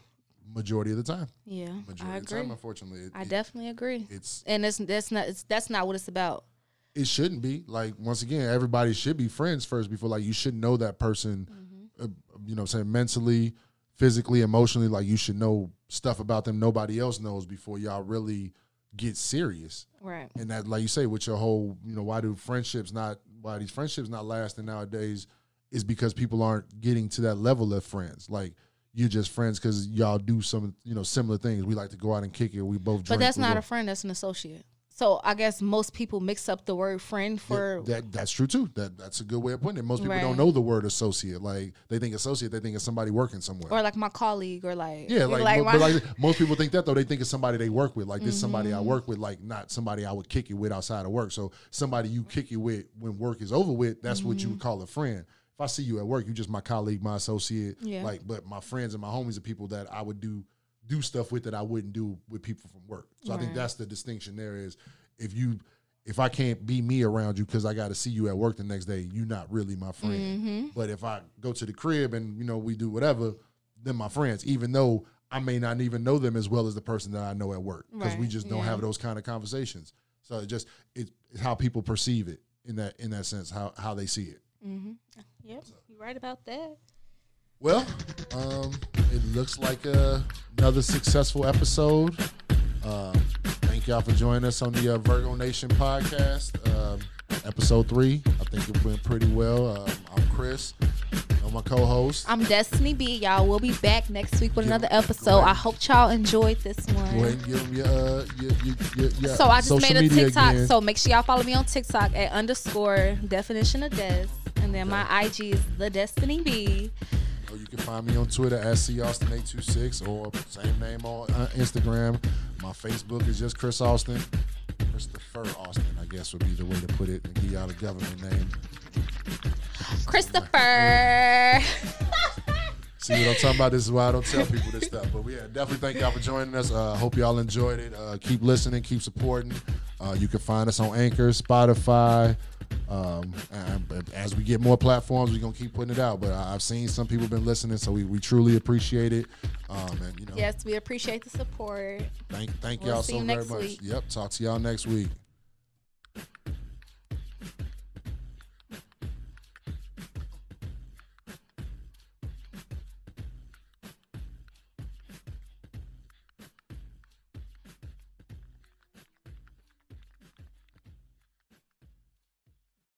Speaker 2: majority of the time.
Speaker 3: Yeah.
Speaker 2: Majority
Speaker 3: I
Speaker 2: of the
Speaker 3: agree.
Speaker 2: time, unfortunately, it,
Speaker 3: I
Speaker 2: it-
Speaker 3: definitely agree.
Speaker 2: it's
Speaker 3: And it's that's not it's that's not what it's about.
Speaker 2: it shouldn't be. Like once again, everybody should be friends first before like you should know that person. Uh, you know, what I'm saying mentally, physically, emotionally. Like you should know stuff about them nobody else knows before y'all really get serious.
Speaker 3: Right.
Speaker 2: And that, like you say, with your whole, you know, why do friendships not, why these friendships not lasting nowadays, is because people aren't getting to that level of friends. Like you're just friends because y'all do some, you know, similar things. We like to go out and kick it. We both.
Speaker 3: But that's not
Speaker 2: go-
Speaker 3: a friend, that's an associate. So I guess most people mix up the word friend for
Speaker 2: that that's true too. That that's a good way of putting it. Most people don't know the word associate. Like they think associate, they think it's somebody working somewhere.
Speaker 3: or like my colleague or like
Speaker 2: yeah, like,
Speaker 3: my-
Speaker 2: but like most people think that though. They think it's somebody they work with. Like this is somebody
Speaker 3: Mm-hmm.
Speaker 2: I work with. Like not somebody I would kick it with outside of work. So somebody you kick it with when work is over with. That's what
Speaker 3: Mm-hmm.
Speaker 2: you would call a friend. If I see you at work, you just my colleague, my associate.
Speaker 3: Yeah.
Speaker 2: Like, but my friends and my homies are people that I would do do stuff with that I wouldn't do with people from work. So I think that's the distinction. There is if you if I can't be me around you because I got to see you at work the next day, you're not really my friend.
Speaker 3: Mm-hmm.
Speaker 2: But if I go to the crib and you know we do whatever, then my friends, even though I may not even know them as well as the person that I know at work because we just don't
Speaker 3: yeah.
Speaker 2: have those kind of conversations. So it just it, it's how people perceive it in that in that sense, how how they see it. Mm-hmm.
Speaker 3: Yep, you're right about that.
Speaker 2: Well, um, it looks like uh, another successful episode. Um, thank y'all for joining us on the uh, Virgo Nation podcast, um, episode three. I think it went pretty well. Um, I'm Chris. I'm my co-host.
Speaker 3: I'm Destiny B. Y'all we'll be back next week with
Speaker 2: Yeah,
Speaker 3: another episode. I hope y'all enjoyed this
Speaker 2: Go ahead
Speaker 3: one.
Speaker 2: and give them your, uh, your, your, your,
Speaker 3: So I just made a TikTok.
Speaker 2: again.
Speaker 3: So make sure y'all follow me on TikTok at underscore definition of des. And then my IG is the Destiny B.
Speaker 2: Or you can find me on Twitter at caustin826 or same name on uh, Instagram. My Facebook is just Chris Austin. Christopher Austin, I guess would be the way to put it and give y'all the government name.
Speaker 3: Christopher.
Speaker 2: See what I'm talking about? This is why I don't tell people this stuff. But yeah, definitely thank y'all for joining us. Uh, hope y'all enjoyed it. Uh, keep listening, keep supporting. Uh, you can find us on Anchor, Spotify. Um, and as we get more platforms, we're gonna keep putting it out. But I've seen some people been listening, so we, we truly appreciate it. Um, and you know,
Speaker 3: yes, we appreciate the support.
Speaker 2: thank thank
Speaker 3: We'll
Speaker 2: y'all so very much.
Speaker 3: week.
Speaker 2: Yep, talk to y'all next week.